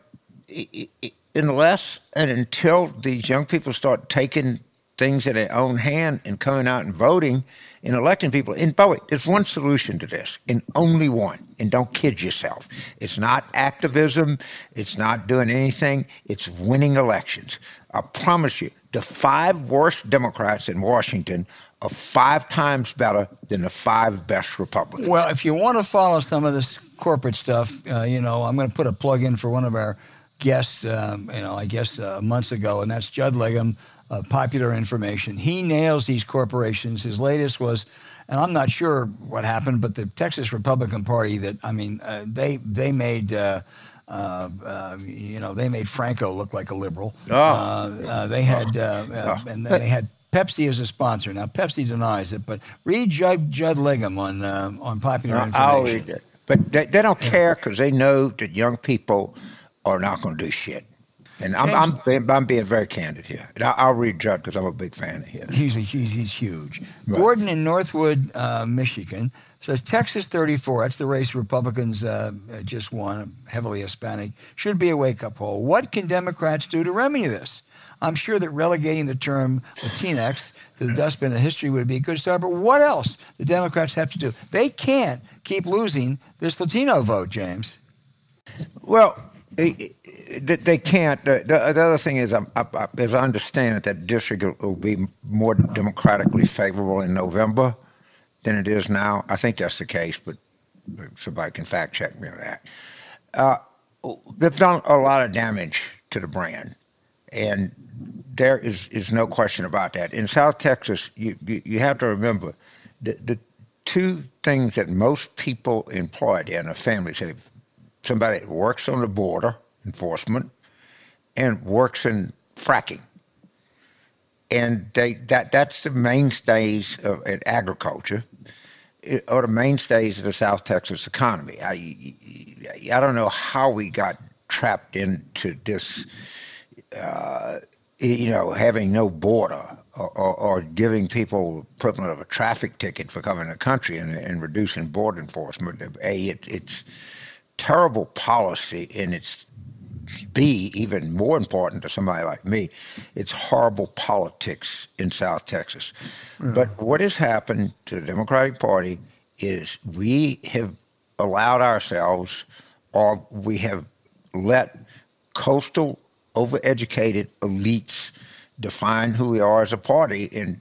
unless and until these young people start taking things in their own hand and coming out and voting and electing people. And by the way, there's one solution to this, and only one. And don't kid yourself. It's not activism. It's not doing anything. It's winning elections. I promise you, the five worst Democrats in Washington are five times better than the five best Republicans. Well, if you want to follow some of this corporate stuff, uh, you know, I'm going to put a plug in for one of our guests, um, you know, I guess uh, months ago, and that's Judd Legum, uh, Popular Information. He nails these corporations. His latest was, and I'm not sure what happened, but the Texas Republican Party that, I mean, uh, they, they made uh, uh, uh, you know, they made Franco look like a liberal. Oh. Uh, they had, oh. and they had Pepsi as a sponsor. Now Pepsi denies it, but read Judd, Judd Legum on on popular information. I'll read it. But they, they don't care because they know that young people are not going to do shit. And I'm, I'm, being, I'm being very candid here. I'll read Judd because I'm a big fan of his. He's, a, he's, he's huge. Right. Gordon in Northwood, uh, Michigan says Texas 34, that's the race Republicans uh, just won, heavily Hispanic, should be a wake up call. What can Democrats do to remedy this? I'm sure that relegating the term Latinx to the dustbin of history would be a good start, but what else do Democrats have to do? They can't keep losing this Latino vote, James. Well, they can't. The, the, other thing is, I, I, as I understand it, that district will be more democratically favorable in November than it is now. I think that's the case, but somebody can fact check me on that. Uh, they've done a lot of damage to the brand, and there is, is no question about that. In South Texas, you, you, you have to remember the, the two things that most people employed in a family say somebody that works on the border enforcement and works in fracking. And they, that, that's the mainstays of agriculture or the mainstays of the South Texas economy. I, I don't know how we got trapped into this, uh, you know, having no border or, or, or, giving people equivalent of a traffic ticket for coming to the country and, and reducing border enforcement. A, it, it's terrible policy, and it's B, even more important to somebody like me, it's horrible politics in South Texas. Yeah. But what has happened to the Democratic Party is we have allowed ourselves, or we have let coastal, overeducated elites define who we are as a party, and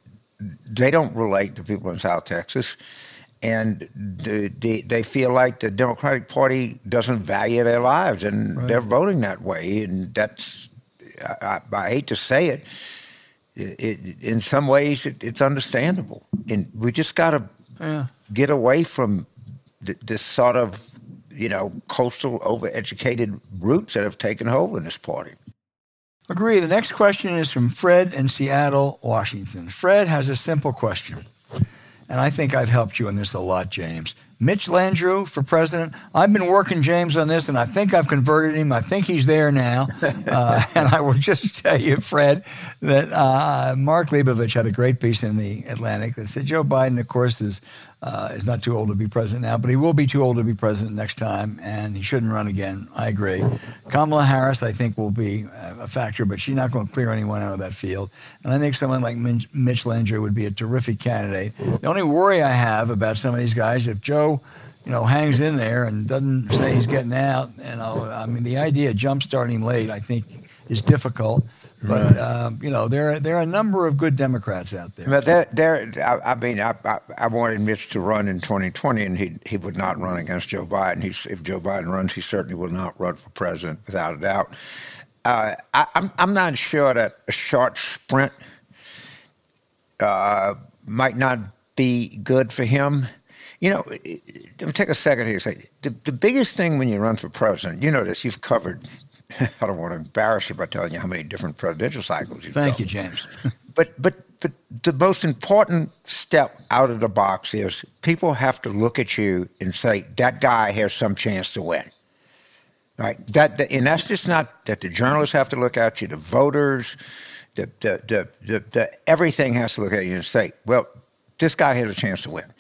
they don't relate to people in South Texas. And the, the, they feel like the Democratic Party doesn't value their lives, and right. they're voting that way. And that's, I, I, I hate to say it, it, it in some ways it, it's understandable. And we just got to yeah. get away from th- this sort of, you know, coastal, overeducated roots that have taken hold in this party. Agree. The next question is from Fred in Seattle, Washington. Fred has a simple question, and I think I've helped you in this a lot, James. Mitch Landrieu for president. I've been working James on this, and I think I've converted him. I think he's there now. Uh, and I will just tell you, Fred, that uh, Mark Leibovich had a great piece in the Atlantic that said Joe Biden, of course, is uh, is not too old to be president now, but he will be too old to be president next time, and he shouldn't run again. I agree. Kamala Harris, I think, will be a factor, but she's not going to clear anyone out of that field. And I think someone like Mitch Landrieu would be a terrific candidate. The only worry I have about some of these guys, if Joe you know, hangs in there and doesn't say he's getting out. You know, I mean, the idea of jump starting late, I think, is difficult. But right. um, you know, there there are a number of good Democrats out there. But there, there I, I mean, I, I, I, wanted Mitch to run in 2020, and he he would not run against Joe Biden. He's, if Joe Biden runs, he certainly will not run for president, without a doubt. Uh, I, am I'm, I'm not sure that a short sprint uh, might not be good for him. You know, let me take a second here. Say the, the biggest thing when you run for president, you know this. You've covered I don't want to embarrass you by telling you how many different presidential cycles you've Thank you, James. but but but the most important step out of the box is people have to look at you and say that guy has some chance to win. Right? That, and that's just not that the journalists have to look at you, the voters, the the the, the, the everything has to look at you and say, well, this guy has a chance to win.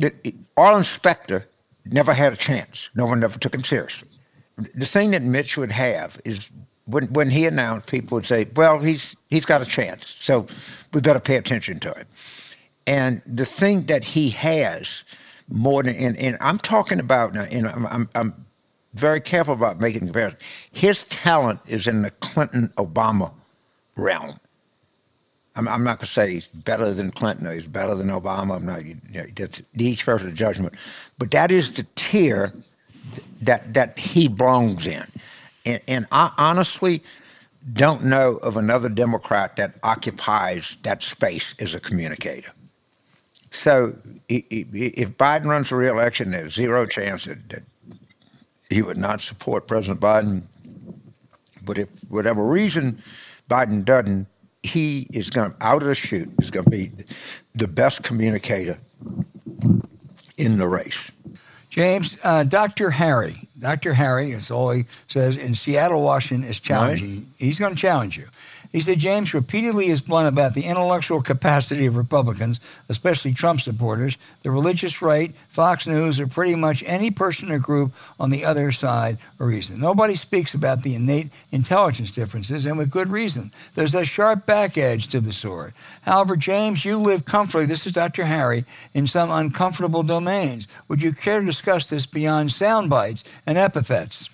Right? Arlen Specter never had a chance. No one ever took him seriously the thing that Mitch would have is when when he announced, people would say, "Well, he's he's got a chance, so we better pay attention to it." And the thing that he has more than and, and I'm talking about now, and I'm, I'm, I'm very careful about making comparisons. His talent is in the Clinton Obama realm. I'm, I'm not going to say he's better than Clinton or he's better than Obama. I'm not. You know, that's each person's judgment, but that is the tier that that he belongs in. And, and I honestly don't know of another Democrat that occupies that space as a communicator. So if Biden runs for reelection, there's zero chance that, that he would not support President Biden. But if, whatever reason, Biden doesn't, he is going to, out of the chute, is going to be the best communicator in the race. James, uh, Dr. Harry, Dr. Harry, as all he says, in Seattle, Washington, is challenging. Right. He's going to challenge you. He said James repeatedly is blunt about the intellectual capacity of Republicans, especially Trump supporters, the religious right, Fox News, or pretty much any person or group on the other side or reason. Nobody speaks about the innate intelligence differences, and with good reason. There's a sharp back edge to the sword. However, James, you live comfortably, this is Dr. Harry, in some uncomfortable domains. Would you care to discuss this beyond sound bites and epithets?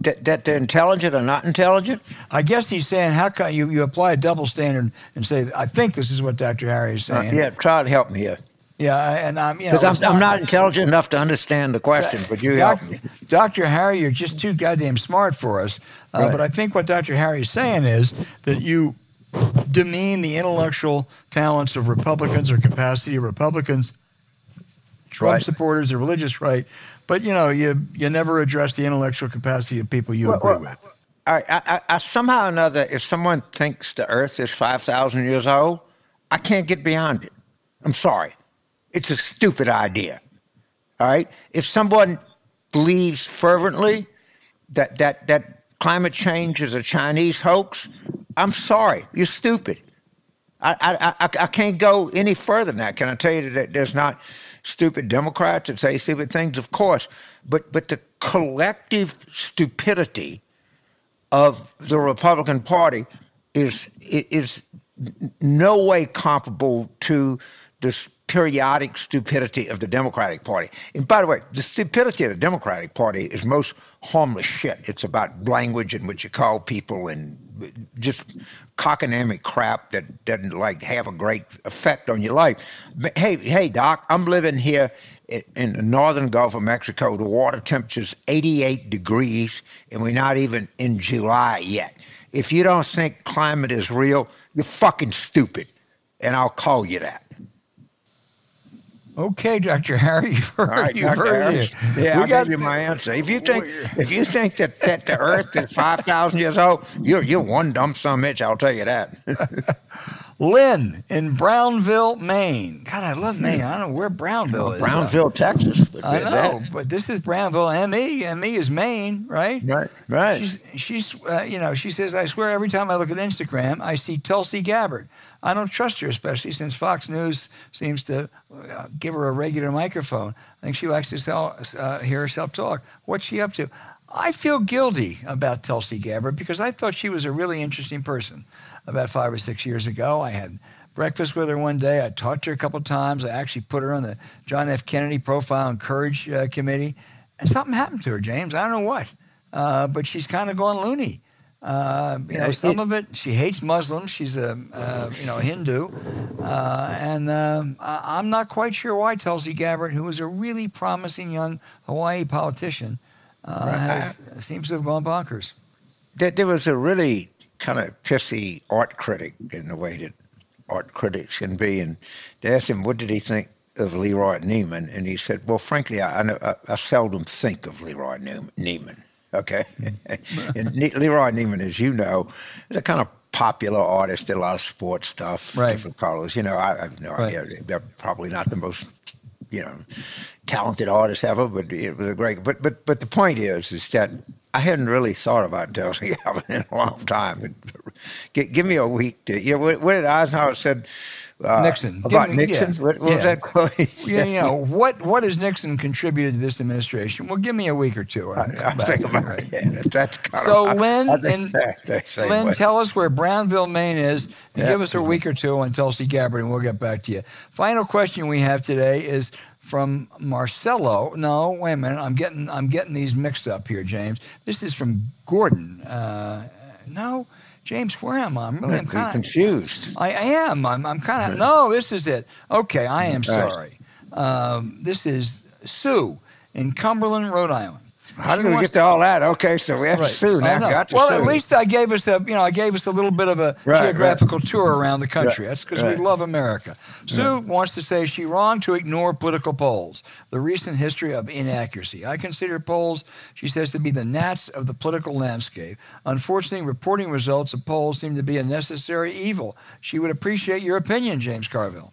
That, that they're intelligent or not intelligent? I guess he's saying, how can you, you apply a double standard and say, I think this is what Dr. Harry is saying. Uh, yeah, try to help me here. Yeah, and I'm you know because I'm, I'm not intelligent enough to understand the question, but you doc, help me. Dr. Harry, you're just too goddamn smart for us. Uh, right. But I think what Dr. Harry is saying is that you demean the intellectual talents of Republicans or capacity of Republicans, Trump right. supporters, the religious right. But you know, you you never address the intellectual capacity of people you well, agree well, with. I, I, I, somehow or another, if someone thinks the Earth is five thousand years old, I can't get beyond it. I'm sorry, it's a stupid idea. All right, if someone believes fervently that that that climate change is a Chinese hoax, I'm sorry, you're stupid. I, I, I, I can't go any further than that. Can I tell you that there's not stupid Democrats that say stupid things? Of course. But, but the collective stupidity of the Republican Party is, is no way comparable to this periodic stupidity of the Democratic Party. And by the way, the stupidity of the Democratic Party is most harmless shit. It's about language and what you call people and just cockanamic crap that doesn't like have a great effect on your life. Hey, hey, Doc, I'm living here in the northern Gulf of Mexico. The water temperature's 88 degrees, and we're not even in July yet. If you don't think climate is real, you're fucking stupid, and I'll call you that. Okay, Dr. Harry, you've heard, All right, you've Dr. heard it. Yeah, I'll got, give you my answer. If you think if you think that, that the Earth is five thousand years old, you're you're one dumb son bitch. I'll tell you that. Lynn in Brownville, Maine. God, I love Maine. I don't know where Brownville is. Brownville, Texas. I know, but this is Brownville. ME, ME is Maine, right? Right, right. She's, she's uh, you know, she says, I swear every time I look at Instagram, I see Tulsi Gabbard. I don't trust her, especially since Fox News seems to uh, give her a regular microphone. I think she likes to sell, uh, hear herself talk. What's she up to? I feel guilty about Tulsi Gabbard because I thought she was a really interesting person about five or six years ago. I had breakfast with her one day. I talked to her a couple of times. I actually put her on the John F. Kennedy Profile and Courage uh, Committee. And something happened to her, James. I don't know what. Uh, but she's kind of gone loony. Uh, you know, some of it, she hates Muslims. She's a, uh, you know, Hindu. Uh, and um, I'm not quite sure why Tulsi Gabbard, who was a really promising young Hawaii politician, uh, right. has, seems to have gone bonkers. There was a really kind of pissy art critic in the way that art critics can be. And they asked him, what did he think of Leroy Neiman? And he said, well, frankly, I, I, I seldom think of Leroy Neiman. Okay. and Leroy Neiman, as you know, is a kind of popular artist, did a lot of sports stuff, right. different colors. You know, I, I have no right. idea. They're probably not the most, you know, talented artist ever, but it was a great. But but but the point is, is that I hadn't really thought about Tulsi Gabbard in a long time. Give, give me a week to, you know, what, what did Eisenhower said? Uh, Nixon. About Nixon? Yeah. What, what yeah. was that quote? yeah, know, what, what has Nixon contributed to this administration? Well, give me a week or two. I, I think about right. yeah, that's kind so, of, Lynn, I, I and, Lynn, way. tell us where Brownville, Maine is, and yeah. give us a week or two on Tulsi Gabbard, and we'll get back to you. Final question we have today is from Marcelo. No, wait a minute. I'm getting I'm getting these mixed up here, James. This is from Gordon. Uh, no, James, where am I? I'm really I'm kind of confused. I, I, am. I'm, I'm kind of no. This is it. Okay, I am sorry. Um, this is Sue in Cumberland, Rhode Island. How did we get to all that? Okay, so we have right. to sue now. Got to well, sue. at least I gave us a you know I gave us a little bit of a right, geographical right. tour around the country. That's because we love America. Sue wants to say she wrong to ignore political polls. The recent history of inaccuracy. I consider polls, she says, to be the gnats of the political landscape. Unfortunately, reporting results of polls seem to be a necessary evil. She would appreciate your opinion, James Carville.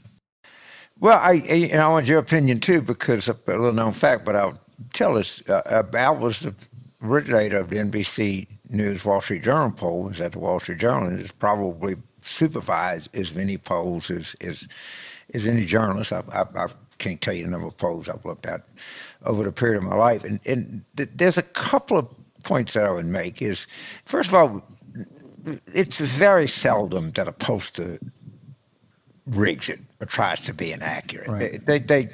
Well, I and I want your opinion too because a little known fact, but I'll tell us, uh, Al was the originator of the NBC News Wall Street Journal poll. Was at the Wall Street Journal and has probably supervised as many polls as as, as any journalist. I, I, I, can't tell you the number of polls I've looked at over the period of my life. And, and th- there's a couple of points that I would make. Is first of all, it's very seldom that a pollster rigs it or tries to be inaccurate. Right. They, they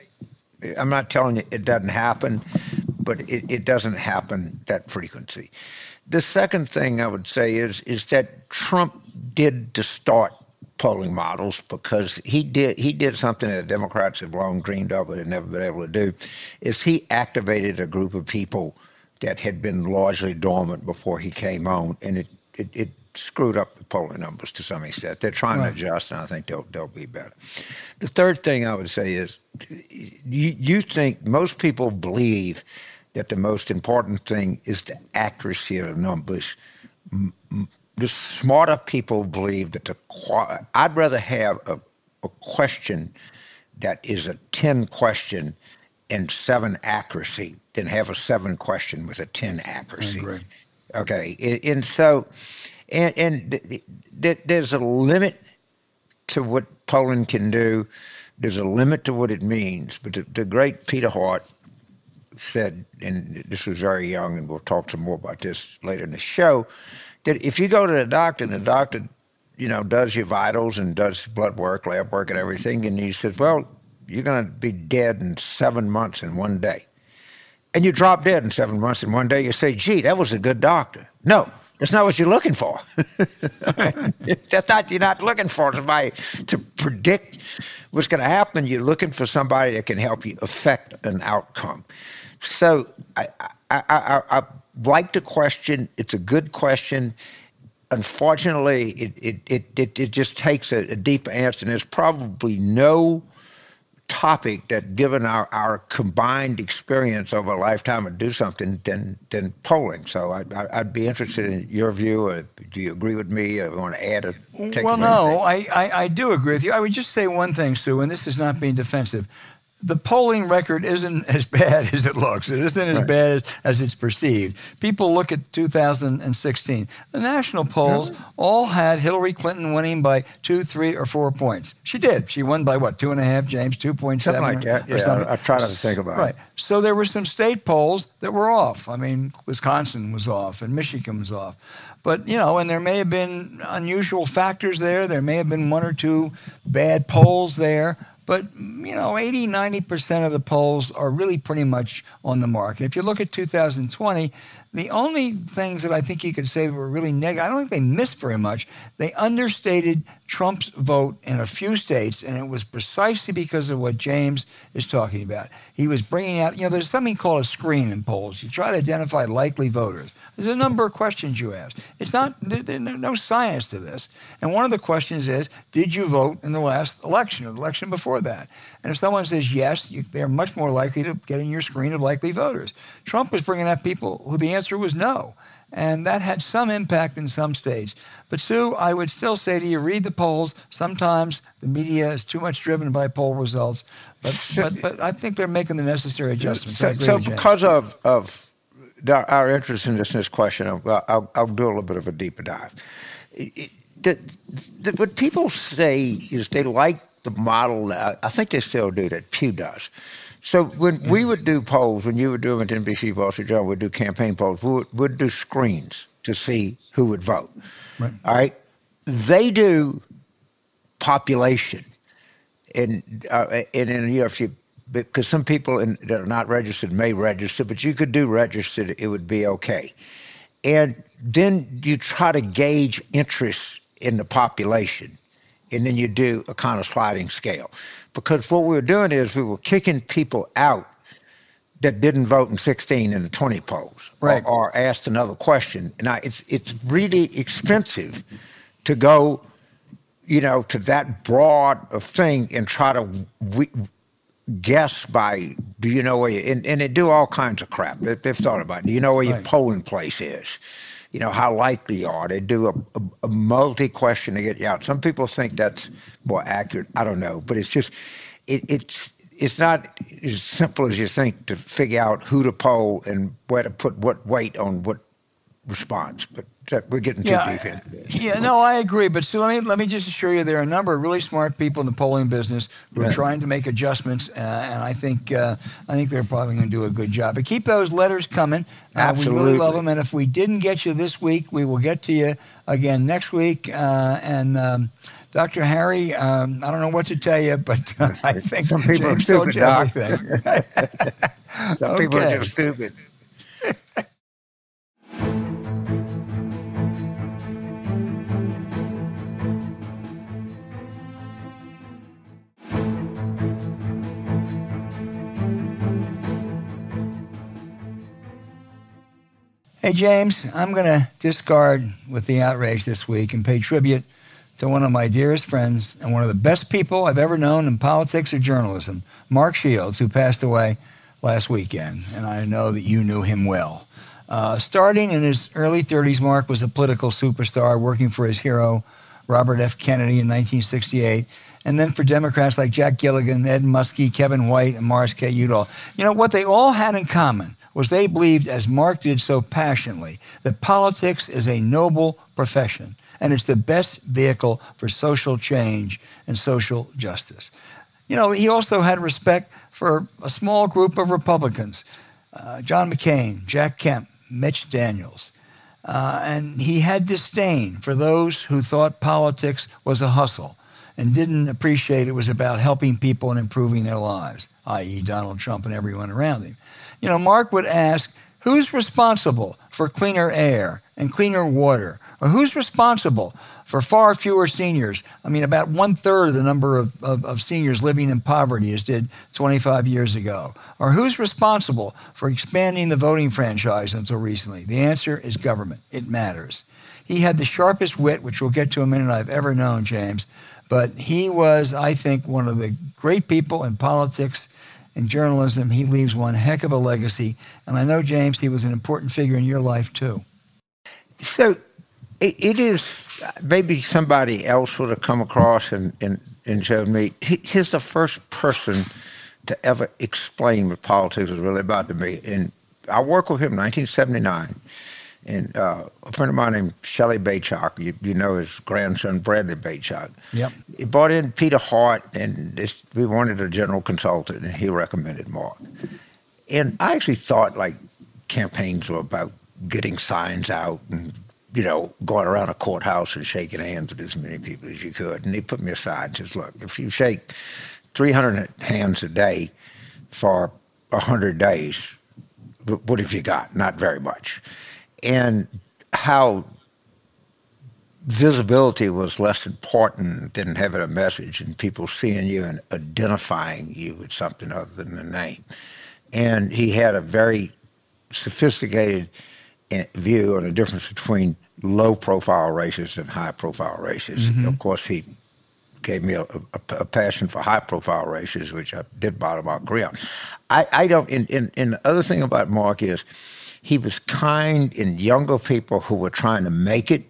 I'm not telling you it doesn't happen, but it, it doesn't happen that frequency. The second thing I would say is is that Trump did distort polling models because he did he did something that Democrats have long dreamed of but had never been able to do, is he activated a group of people that had been largely dormant before he came on, and it it, it screwed up the polling numbers to some extent. They're trying right. to adjust, and I think they'll they'll be better. The third thing I would say is, you you think most people believe that the most important thing is the accuracy of numbers. The smarter people believe that the I'd rather have a, a question that is a ten question and seven accuracy than have a seven question with a ten accuracy. Okay, and so and, and th- th- there's a limit to what polling can do. There's a limit to what it means. But the, the great Peter Hart said, and this was very young, and we'll talk some more about this later in the show, that if you go to the doctor and the doctor, you know, does your vitals and does blood work, lab work, and everything, and he says, well, you're going to be dead in seven months in one day. And you drop dead in seven months in one day, you say, gee, that was a good doctor. No, that's not what you're looking for. That's not you're not looking for somebody to predict what's going to happen. You're looking for somebody that can help you affect an outcome. So I, I, I, I like the question. It's a good question. Unfortunately, it it it, it, just takes a, a deep answer. And there's probably no topic that, given our, our combined experience over a lifetime, would do something than than polling. So I, I, would be interested in your view. Uh, do you agree with me? I want to add a. Well, no, I, I, I do agree with you. I would just say one thing, Sue, and this is not being defensive the polling record isn't as bad as it looks. It isn't as right. bad as, as, it's perceived. People look at 2016. The national polls all had Hillary Clinton winning by two, three, or four points. She did. She won by what, two and a half, James, 2.7? Something like that. yeah, something. I, I try to think about right. it. Right. So there were some state polls that were off. I mean, Wisconsin was off and Michigan was off. But, you know, and there may have been unusual factors there. There may have been one or two bad polls there. But, you know, 80, 90% of the polls are really pretty much on the mark. If you look at 2020, the only things that I think you could say were really negative, I don't think they missed very much. They understated Trump's vote in a few states, and it was precisely because of what James is talking about. He was bringing out, you know, there's something called a screen in polls. You try to identify likely voters. There's a number of questions you ask. It's not, there's no science to this. And one of the questions is, did you vote in the last election or the election before that? And if someone says yes, you, they're much more likely to get in your screen of likely voters. Trump was bringing up people who the answer was no. And that had some impact in some states. But Sue, I would still say to you, read the polls. Sometimes the media is too much driven by poll results, but but, but I think they're making the necessary adjustments. So, so because of of our interest in this, in this question, I'll, I'll, I'll, do a little bit of a deeper dive. It, the, the, what people say is they like the model. I think they still do that. Pew does. So when we would do polls, when you would do them at NBC, Wall Street Journal, we'd do campaign polls. We would, we'd do screens to see who would vote. Right. All right. They do population, and uh, and, and you know if you because some people in, that are not registered may register, but you could do registered, it would be okay. And then you try to gauge interest in the population, and then you do a kind of sliding scale. Because what we were doing is we were kicking people out that didn't vote in 16 in the 20 polls right. or, or asked another question. Now, it's, it's really expensive to go you know, to that broad of thing and try to we, guess by do you know where you and, and they do all kinds of crap. They, have thought about it. Do you know where right. your polling place is? You know how likely you are. They do a, a, a multi question to get you out. Some people think that's more accurate. I don't know, but it's just it, it's it's not as simple as you think to figure out who to poll and where to put what weight on what response. But we're getting too yeah, deep into this. Yeah, no, I agree. But so let me let me just assure you, there are a number of really smart people in the polling business who are trying to make adjustments, uh, and I think uh, I think they're probably going to do a good job. But keep those letters coming. Uh, Absolutely, we really love them. And if we didn't get you this week, we will get to you again next week. Uh, and um, Dr. Harry, um, I don't know what to tell you, but I think some people James are stupid. everything. some okay. people are just stupid. Hey, James, I'm going to discard with the outrage this week and pay tribute to one of my dearest friends and one of the best people I've ever known in politics or journalism, Mark Shields, who passed away last weekend. And I know that you knew him well. Uh, starting in his early 30s, Mark was a political superstar working for his hero, Robert F. Kennedy, in 1968, and then for Democrats like Jack Gilligan, Ed Muskie, Kevin White, and Morris K. Udall. You know, what they all had in common was they believed, as Mark did so passionately, that politics is a noble profession and it's the best vehicle for social change and social justice. You know, he also had respect for a small group of Republicans uh, John McCain, Jack Kemp, Mitch Daniels. Uh, and he had disdain for those who thought politics was a hustle and didn't appreciate it was about helping people and improving their lives, i.e., Donald Trump and everyone around him. You know, Mark would ask, who's responsible for cleaner air and cleaner water? Or who's responsible for far fewer seniors? I mean, about one third of the number of, of, of, seniors living in poverty as did 25 years ago. Or who's responsible for expanding the voting franchise until recently? The answer is government. It matters. He had the sharpest wit, which we'll get to in a minute, I've ever known, James. But he was, I think, one of the great people in politics in journalism. He leaves one heck of a legacy. And I know, James, he was an important figure in your life, too. So it, it is, maybe somebody else would have come across and, and, and showed me. He, he's the first person to ever explain what politics is really about to me. And I worked with him in 1979 and uh, a friend of mine named Shelley Bacharach, you, you, know his grandson Bradley Bacharach. Yep. He brought in Peter Hart, and this, we wanted a general consultant, and he recommended Mark. And I actually thought like campaigns were about getting signs out and you know going around a courthouse and shaking hands with as many people as you could. And he put me aside and says, "Look, if you shake 300 hands a day for 100 days, what have you got? Not very much." And how visibility was less important than having a message and people seeing you and identifying you with something other than the name. And he had a very sophisticated eh, view on the difference between low profile races and high profile races. Mm-hmm. Of course, he gave me a, a, a, passion for high profile races, which I did bottom out agree on. I, I don't, and, and, and the other thing about Mark is, he was kind in younger people who were trying to make it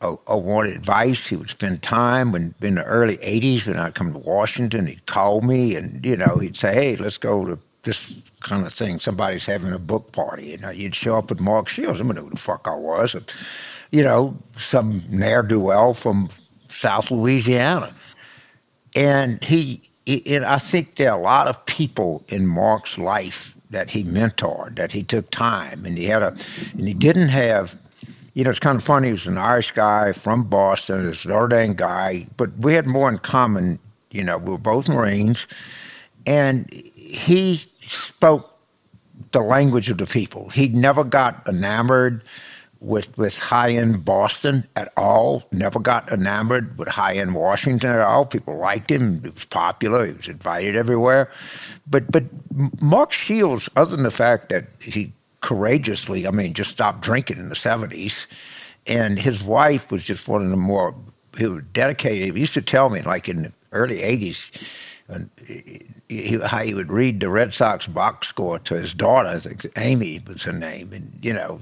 or, or wanted advice. He would spend time when in the early 80s when I'd come to Washington, he'd call me and, you know, he'd say, hey, let's go to this kind of thing. Somebody's having a book party. You know, you'd show up with Mark Shields. I knew who the fuck I was. And, you know, some ne'er-do-well from South Louisiana. And he, and I think there are a lot of people in Mark's life that he mentored, that he took time, and he had a, and he didn't have, you know, it's kind of funny. He was an Irish guy from Boston, this Dame guy, but we had more in common. You know, we were both Marines, and he spoke the language of the people. He never got enamored with with high end Boston at all. Never got enamored with high end Washington at all. People liked him. He was popular. He was invited everywhere. But but Mark Shields, other than the fact that he courageously, I mean, just stopped drinking in the seventies, and his wife was just one of the more was dedicated. He used to tell me like in the early eighties and he, how he would read the Red Sox box score to his daughter. I think Amy was her name, and you know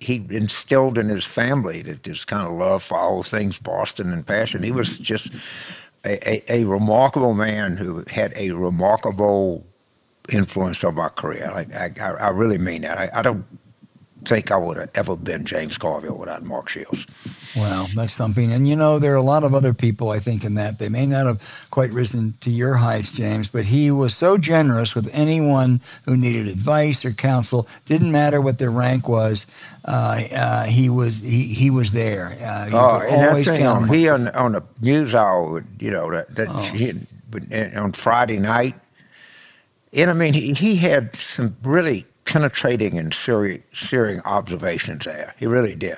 he instilled in his family that this kind of love for all things Boston and passion. He was just a, a, a remarkable man who had a remarkable influence on my career. I, I, I really mean that. I, I don't think I would have ever been James Carville without Mark Shields. Wow, that's something. And you know, there are a lot of other people, I think, in that. They may not have quite risen to your heights, James, but he was so generous with anyone who needed advice or counsel. Didn't matter what their rank was. Uh, uh, he was he, he was there. Uh, you oh, and always that thing on, he on on the news hour, you know, that, that oh. he, on Friday night. And I mean, he, he had some really penetrating and searing, searing observations there. He really did.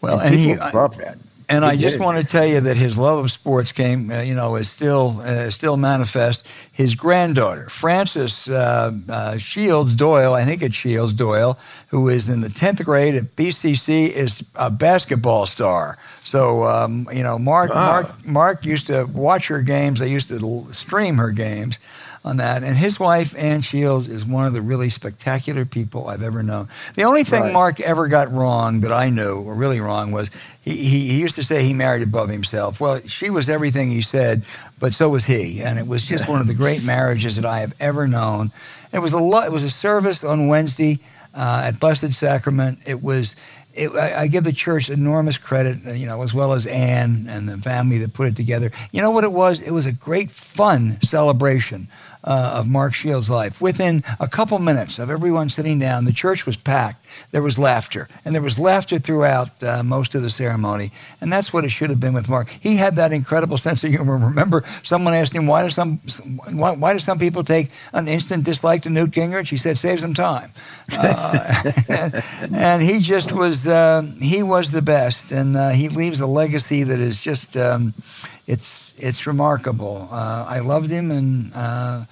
Well, and, and he loved that. And He I just want to tell you that his love of sports came, uh, you know, is still uh, still manifest. His granddaughter, Frances uh, uh, Shields Doyle, I think it's Shields Doyle, who is in the tenth grade at BCC, is a basketball star. So um, you know, Mark Wow. Mark Mark used to watch her games. They used to stream her games on that. And his wife, Anne Shields, is one of the really spectacular people I've ever known. The only thing Right. Mark ever got wrong that I knew, or really wrong, was he, he, he used to say he married above himself. Well, she was everything he said, but so was he. And it was just one of the great marriages that I have ever known. It was a, lo- it was a service on Wednesday uh, at Blessed Sacrament. It was. It, I, I give the church enormous credit, uh, you know, as well as Anne and the family that put it together. You know what it was? It was a great, fun celebration uh, of Mark Shields' life. Within a couple minutes of everyone sitting down, the church was packed. There was laughter, and there was laughter throughout uh, most of the ceremony. And that's what it should have been with Mark. He had that incredible sense of humor. Remember, someone asked him, "Why do some why, why do some people take an instant dislike to Newt Gingrich?" He said, "Saves them time." Uh, and, and he just was uh, he was the best, and uh, he leaves a legacy that is just. Um, it's it's remarkable. Uh, I loved him, and uh,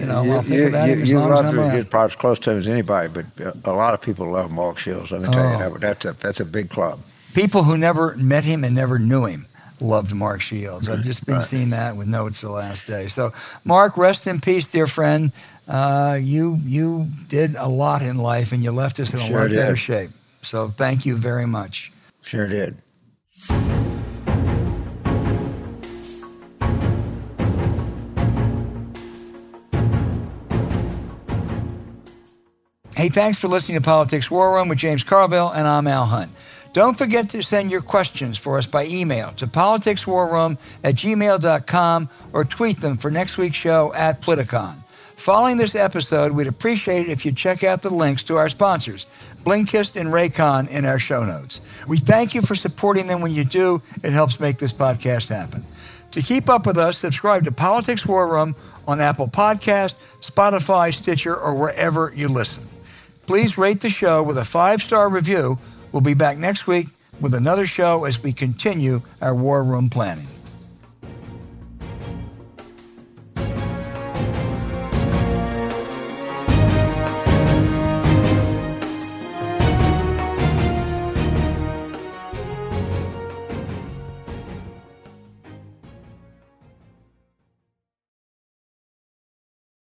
you know I'll think about him as you long as I'm around. probably as close to him as anybody, but uh, a lot of people love Mark Shields. Let me tell Oh. you, that, that's a that's a big club. People who never met him and never knew him loved Mark Shields. I've just been Right. seeing that with notes the last day. So, Mark, rest in peace, dear friend. Uh, you you did a lot in life, and you left us in a Sure lot better shape. So, thank you very much. Sure did. Hey, thanks for listening to Politics War Room with James Carville, and I'm Al Hunt. Don't forget to send your questions for us by email to politicswarroom at gmail.com or tweet them for next week's show at Politicon. Following this episode, we'd appreciate it if you check out the links to our sponsors, Blinkist and Raycon, in our show notes. We thank you for supporting them when you do. It helps make this podcast happen. To keep up with us, subscribe to Politics War Room on Apple Podcasts, Spotify, Stitcher, or wherever you listen. Please rate the show with a five star review. We'll be back next week with another show as we continue our war room planning.